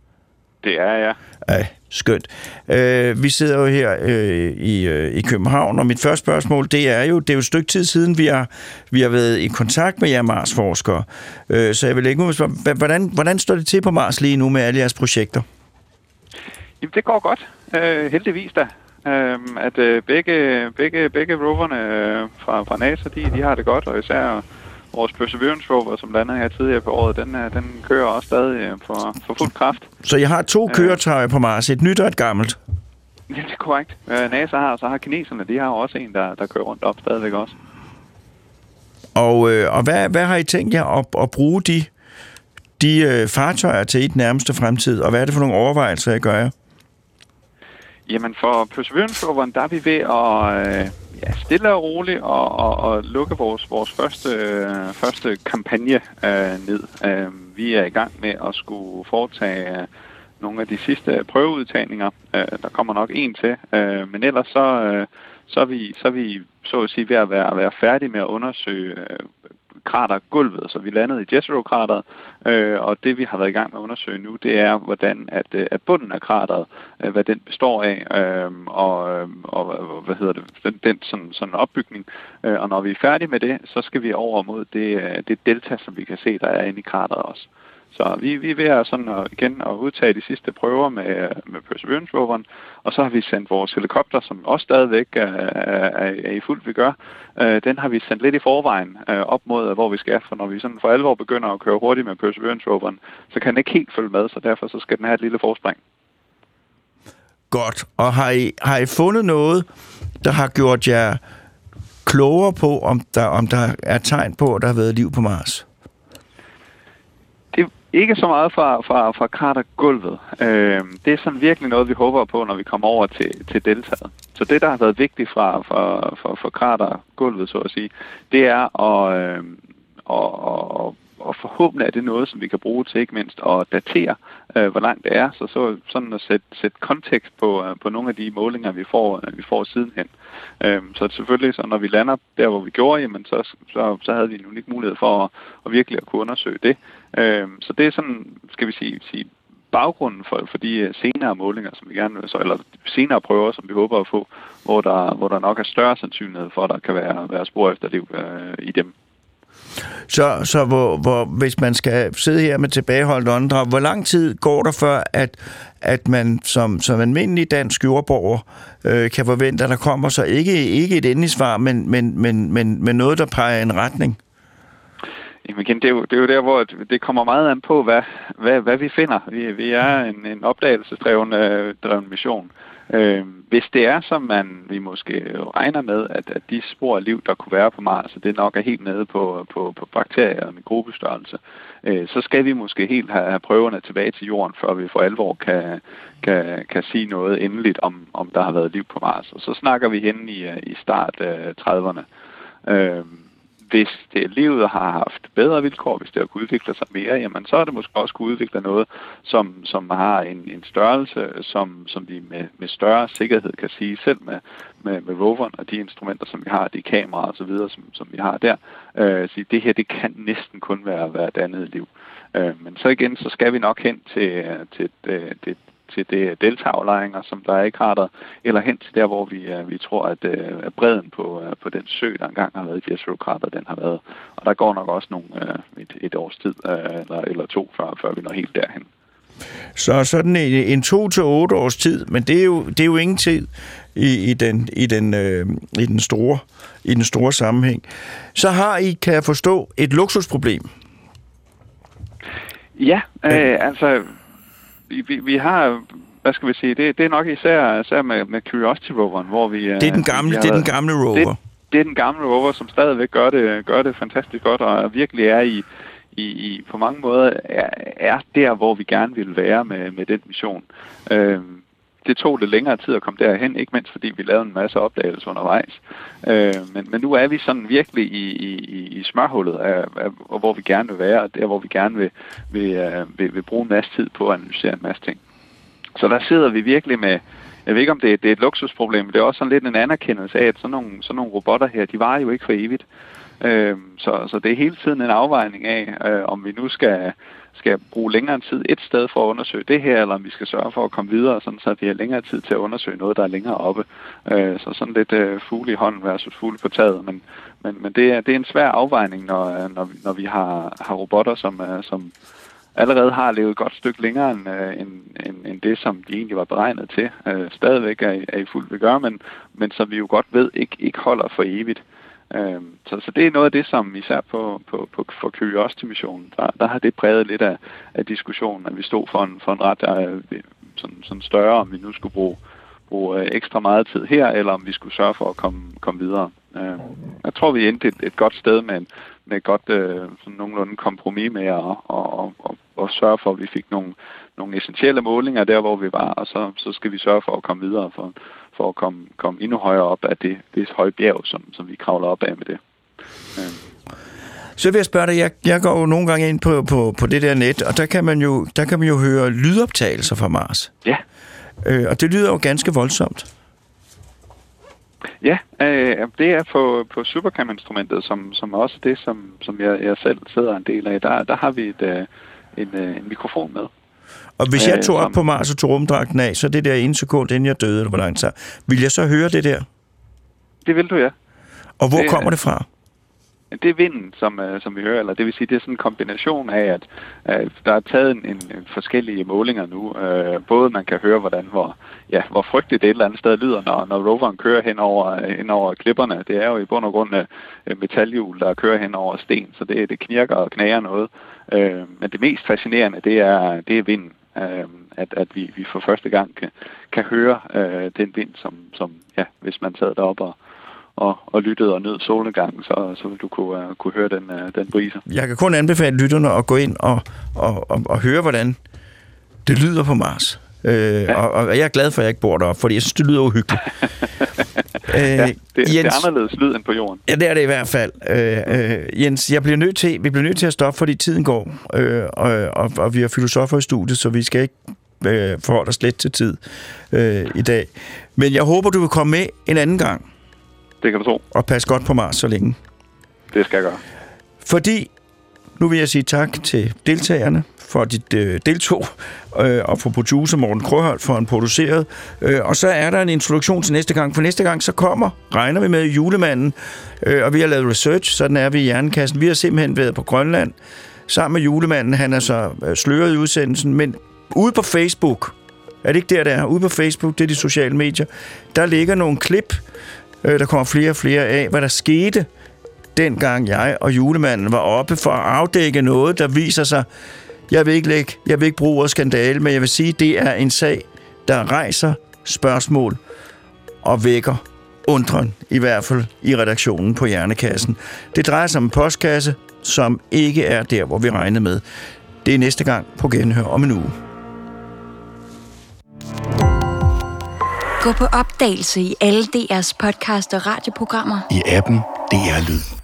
[SPEAKER 8] Det er jeg.
[SPEAKER 3] Ej, skønt. Øh, vi sidder jo her øh, i, øh, i København, og mit første spørgsmål, det er jo, det er jo et stykke tid siden, vi har, vi har været i kontakt med jer Mars-forskere. Øh, så jeg vil ikke spørge, hvordan, hvordan står det til på Mars lige nu med alle jeres projekter?
[SPEAKER 8] Jamen, det går godt. Øh, heldigvis da. Øh, at øh, begge, begge, begge roverne øh, fra, fra NASA, de, de har det godt, og især vores Perseverance rover, som landede her tidligere på året, den, øh, den kører også stadig øh, for, for fuld kraft.
[SPEAKER 3] Så jeg har to
[SPEAKER 8] Øh.
[SPEAKER 3] køretøjer på Mars, et nyt og et gammelt.
[SPEAKER 8] Ja, det er korrekt. NASA har, så har kineserne, de har også en, der, der kører rundt op stadigvæk også.
[SPEAKER 3] Og, øh, og hvad, hvad har I tænkt jer at, at bruge de, de øh, fartøjer til i den nærmeste fremtid, og hvad er det for nogle overvejelser, I gør jer?
[SPEAKER 8] Jamen for Perseverance roveren, der er vi ved at øh, ja, stille og roligt og, og, og lukke vores, vores første, øh, første kampagne øh, ned. Øh, vi er i gang med at skulle foretage øh, nogle af de sidste prøveudtagninger. Øh, der kommer nok en til, øh, men ellers så, øh, så, er vi, så er vi så at sige ved at være, være færdige med at undersøge øh, kratergulvet. Så vi landede i Jezero-krateret, øh, og det vi har været i gang med at undersøge nu, det er, hvordan at, øh, at bunden af krateret, øh, hvad den består af, øh, øh, og, og hvad hedder det, den, den sådan, sådan opbygning. Øh, og når vi er færdige med det, så skal vi over mod det, øh, det delta, som vi kan se, der er inde i krateret også. Så vi, vi er ved at, sådan at, igen at udtage de sidste prøver med, med Perseverance roveren, og så har vi sendt vores helikopter, som også stadigvæk er, er, er i fuld vi gør, øh, den har vi sendt lidt i forvejen øh, op mod, hvor vi skal, for når vi sådan for alvor begynder at køre hurtigt med Perseverance roveren, så kan den ikke helt følge med, så derfor så skal den have et lille forspring.
[SPEAKER 3] Godt. Og har I, har I fundet noget, der har gjort jer klogere på, om der, om der er tegn på, at der har været liv på Mars?
[SPEAKER 8] Ikke så meget fra, fra, fra kratergulvet. Øh, det er sådan virkelig noget, vi håber på, når vi kommer over til, til deltaget. Så det, der har været vigtigt fra, fra, fra, fra kratergulvet, så at sige, det er at, øh, og, og, og forhåbentlig er det noget, som vi kan bruge til ikke mindst at datere, øh, hvor langt det er, så, så sådan at sætte, sætte kontekst på, øh, på nogle af de målinger, vi får, øh, vi får sidenhen. Øh, så selvfølgelig, så når vi lander der, hvor vi gjorde, jamen, så, så, så havde vi en unik mulighed for at, at virkelig at kunne undersøge det. Øh, så det er sådan, skal vi sige, sige baggrunden for, for de øh, senere målinger, som vi gerne vil, så, eller senere prøver, som vi håber at få, hvor der, hvor der nok er større sandsynlighed for, at der kan være, være spor efter liv øh, i dem.
[SPEAKER 3] Så, så hvor, hvor, hvis man skal sidde her med tilbageholdt åndedræt, hvor lang tid går der før, at, at man som, som almindelig dansk jordborger øh, kan forvente, at der kommer så ikke, ikke et endeligt svar, men, men, men, men, men noget, der peger i en retning?
[SPEAKER 8] Jamen igen, det er, jo, det er jo der, hvor det kommer meget an på, hvad, hvad, hvad vi finder. Vi, vi er en, en opdagelsesdreven øh, dreven mission. Øh, hvis det er, som man vi måske regner med, at, at de spor af liv, der kunne være på Mars, det nok er helt nede på, på, på bakterier og mikrobestørrelse, øh, så skal vi måske helt have, have prøverne tilbage til jorden, før vi for alvor kan, kan, kan sige noget endeligt om, om der har været liv på Mars. Og så snakker vi hen i, øh, i start øh, 30'erne. Øh, hvis det, livet har haft bedre vilkår, hvis det har kunnet udvikle sig mere, jamen så er det måske også kunne udvikle noget, som, som har en, en størrelse, som, som vi med, med større sikkerhed kan sige, selv med, med, med roveren og de instrumenter, som vi har, de kameraer og så videre, som, som vi har der, øh, sige, det her, det kan næsten kun være, være et andet liv. Øh, men så igen, så skal vi nok hen til, øh, til øh, det, det, til det deltagerlejringer, som der ikke har der, eller hen til der, hvor vi, uh, vi tror, at, uh, at bredden på, uh, på den sø, der engang har været i Jezero-krater, den har været. Og der går nok også nogle, et, et års tid, eller, eller to, før, før vi når helt derhen.
[SPEAKER 3] Så sådan en, en to til otte års tid, men det er jo, det er jo ingen tid i, i, den, i, den, øh, i, den store, i den store sammenhæng. Så har I, kan jeg forstå, et luksusproblem.
[SPEAKER 8] Ja, øh, altså vi, vi, vi har, hvad skal vi sige, det, det er nok især, især med, med Curiosity roveren, hvor vi...
[SPEAKER 3] Det er den gamle, det er den gamle rover.
[SPEAKER 8] Det, det er den gamle rover, som stadigvæk gør det, gør det fantastisk godt, og virkelig er i, i, i på mange måder er, er der, hvor vi gerne vil være med, med den mission. Øhm, det tog lidt længere tid at komme derhen, ikke mindst fordi vi lavede en masse opdagelser undervejs. Øh, men, men nu er vi sådan virkelig i, i, i smørhullet, af, af, af, hvor vi gerne vil være, og der hvor vi gerne vil, vil, uh, vil, vil bruge en masse tid på at analysere en masse ting. Så der sidder vi virkelig med, jeg ved ikke om det, er, det er et luksusproblem, men det er også sådan lidt en anerkendelse af, at sådan nogle, sådan nogle robotter her, de varer jo ikke for evigt. Øh, så, så det er hele tiden en afvejning af, øh, om vi nu skal skal bruge længere tid et sted for at undersøge det her, eller om vi skal sørge for at komme videre, sådan så vi har længere tid til at undersøge noget, der er længere oppe. Øh, så sådan lidt øh, fugle i hånden versus fugle på taget. Men, men, men det, er, det er en svær afvejning, når, øh, når, vi, når vi har, har robotter, som, øh, som allerede har levet et godt stykke længere end, øh, end, end, end det, som de egentlig var beregnet til. stadigvæk er, er i fuld vi men, men som vi jo godt ved ikke, ikke holder for evigt. Øh, så, så det er noget af det, som især på, på, på for Curiosity-missionen, der, der har det præget lidt af, af diskussionen, at vi stod for en, for en ret der, sådan, sådan større, om vi nu skulle bruge, bruge øh, ekstra meget tid her, eller om vi skulle sørge for at komme, komme videre. Øh, jeg tror, vi endte et, et godt sted med, en, med et godt øh, sådan nogenlunde kompromis med at og, og, og, og sørge for, at vi fik nogle, nogle essentielle målinger der, hvor vi var, og så, så skal vi sørge for at komme videre. For, for at komme, komme endnu højere op af det, det høje bjerg, som, som vi kravler op af med det.
[SPEAKER 3] Øhm. Så vil jeg spørge dig, jeg, jeg går jo nogle gange ind på, på, på det der net, og der kan man jo, der kan man jo høre lydoptagelser fra Mars.
[SPEAKER 8] Ja.
[SPEAKER 3] Øh, og det lyder jo ganske voldsomt.
[SPEAKER 8] Ja, øh, det er på, på Supercam-instrumentet, som, som også det, som, som jeg, jeg selv sidder en del af. Der, der har vi et, øh, en, øh, en mikrofon med.
[SPEAKER 3] Og hvis jeg tog op på Mars og tog rumdragten af, så det der ene sekund, inden jeg døde, eller hvor langt så, vil jeg så høre det der?
[SPEAKER 8] Det vil du, ja.
[SPEAKER 3] Og hvor det, kommer det fra?
[SPEAKER 8] Det er vinden, som, uh, som vi hører, eller det vil sige, det er sådan en kombination af, at uh, der er taget en, en, forskellige målinger nu. Uh, både man kan høre, hvordan hvor, ja, hvor frygteligt det et eller andet sted lyder, når, når roveren kører hen over, hen over klipperne. Det er jo i bund og grund uh, metalhjul, der kører hen over sten, så det, det knirker og knager noget. Uh, men det mest fascinerende, det er, det er vinden øh, at, at vi, vi for første gang kan, kan høre øh, den vind, som, som ja, hvis man sad deroppe og, og, og lyttede og nød solnedgangen, så, så vil du kunne, uh, kunne høre den, uh, den brise.
[SPEAKER 3] Jeg kan kun anbefale lytterne at gå ind og, og, og, og høre, hvordan det lyder på Mars. Øh, ja. og, og jeg er glad for, at jeg ikke bor deroppe, fordi jeg synes, det lyder uhyggeligt.
[SPEAKER 8] øh, ja, det, Jens, det er anderledes lyd end på jorden.
[SPEAKER 3] Ja, det er det i hvert fald. Øh, øh, Jens, jeg bliver nødt til, vi bliver nødt til at stoppe, fordi tiden går, øh, og, og, og vi har filosofer i studiet, så vi skal ikke øh, forholde os lidt til tid øh, i dag. Men jeg håber, du vil komme med en anden gang.
[SPEAKER 8] Det kan du tro.
[SPEAKER 3] Og pas godt på Mars så længe.
[SPEAKER 8] Det skal jeg gøre.
[SPEAKER 3] Fordi, nu vil jeg sige tak til deltagerne for at de øh, deltog, øh, og for producer Morten Krøholt for han produceret. Øh, og så er der en introduktion til næste gang, for næste gang så kommer, regner vi med, julemanden, øh, og vi har lavet research, sådan er vi i Jernkassen. Vi har simpelthen været på Grønland sammen med julemanden. Han er så øh, sløret i udsendelsen, men ude på Facebook, er det ikke der, der er? Ude på Facebook, det er de sociale medier, der ligger nogle klip, øh, der kommer flere og flere af, hvad der skete, dengang jeg og julemanden var oppe for at afdække noget, der viser sig jeg vil ikke, lægge, jeg vil ikke bruge ordet skandale, men jeg vil sige, at det er en sag, der rejser spørgsmål og vækker undren, i hvert fald i redaktionen på Hjernekassen. Det drejer sig om en postkasse, som ikke er der, hvor vi regnede med. Det er næste gang på Genhør om en uge.
[SPEAKER 9] Gå på opdagelse i alle DR's podcast og radioprogrammer.
[SPEAKER 10] I appen DR Lyd.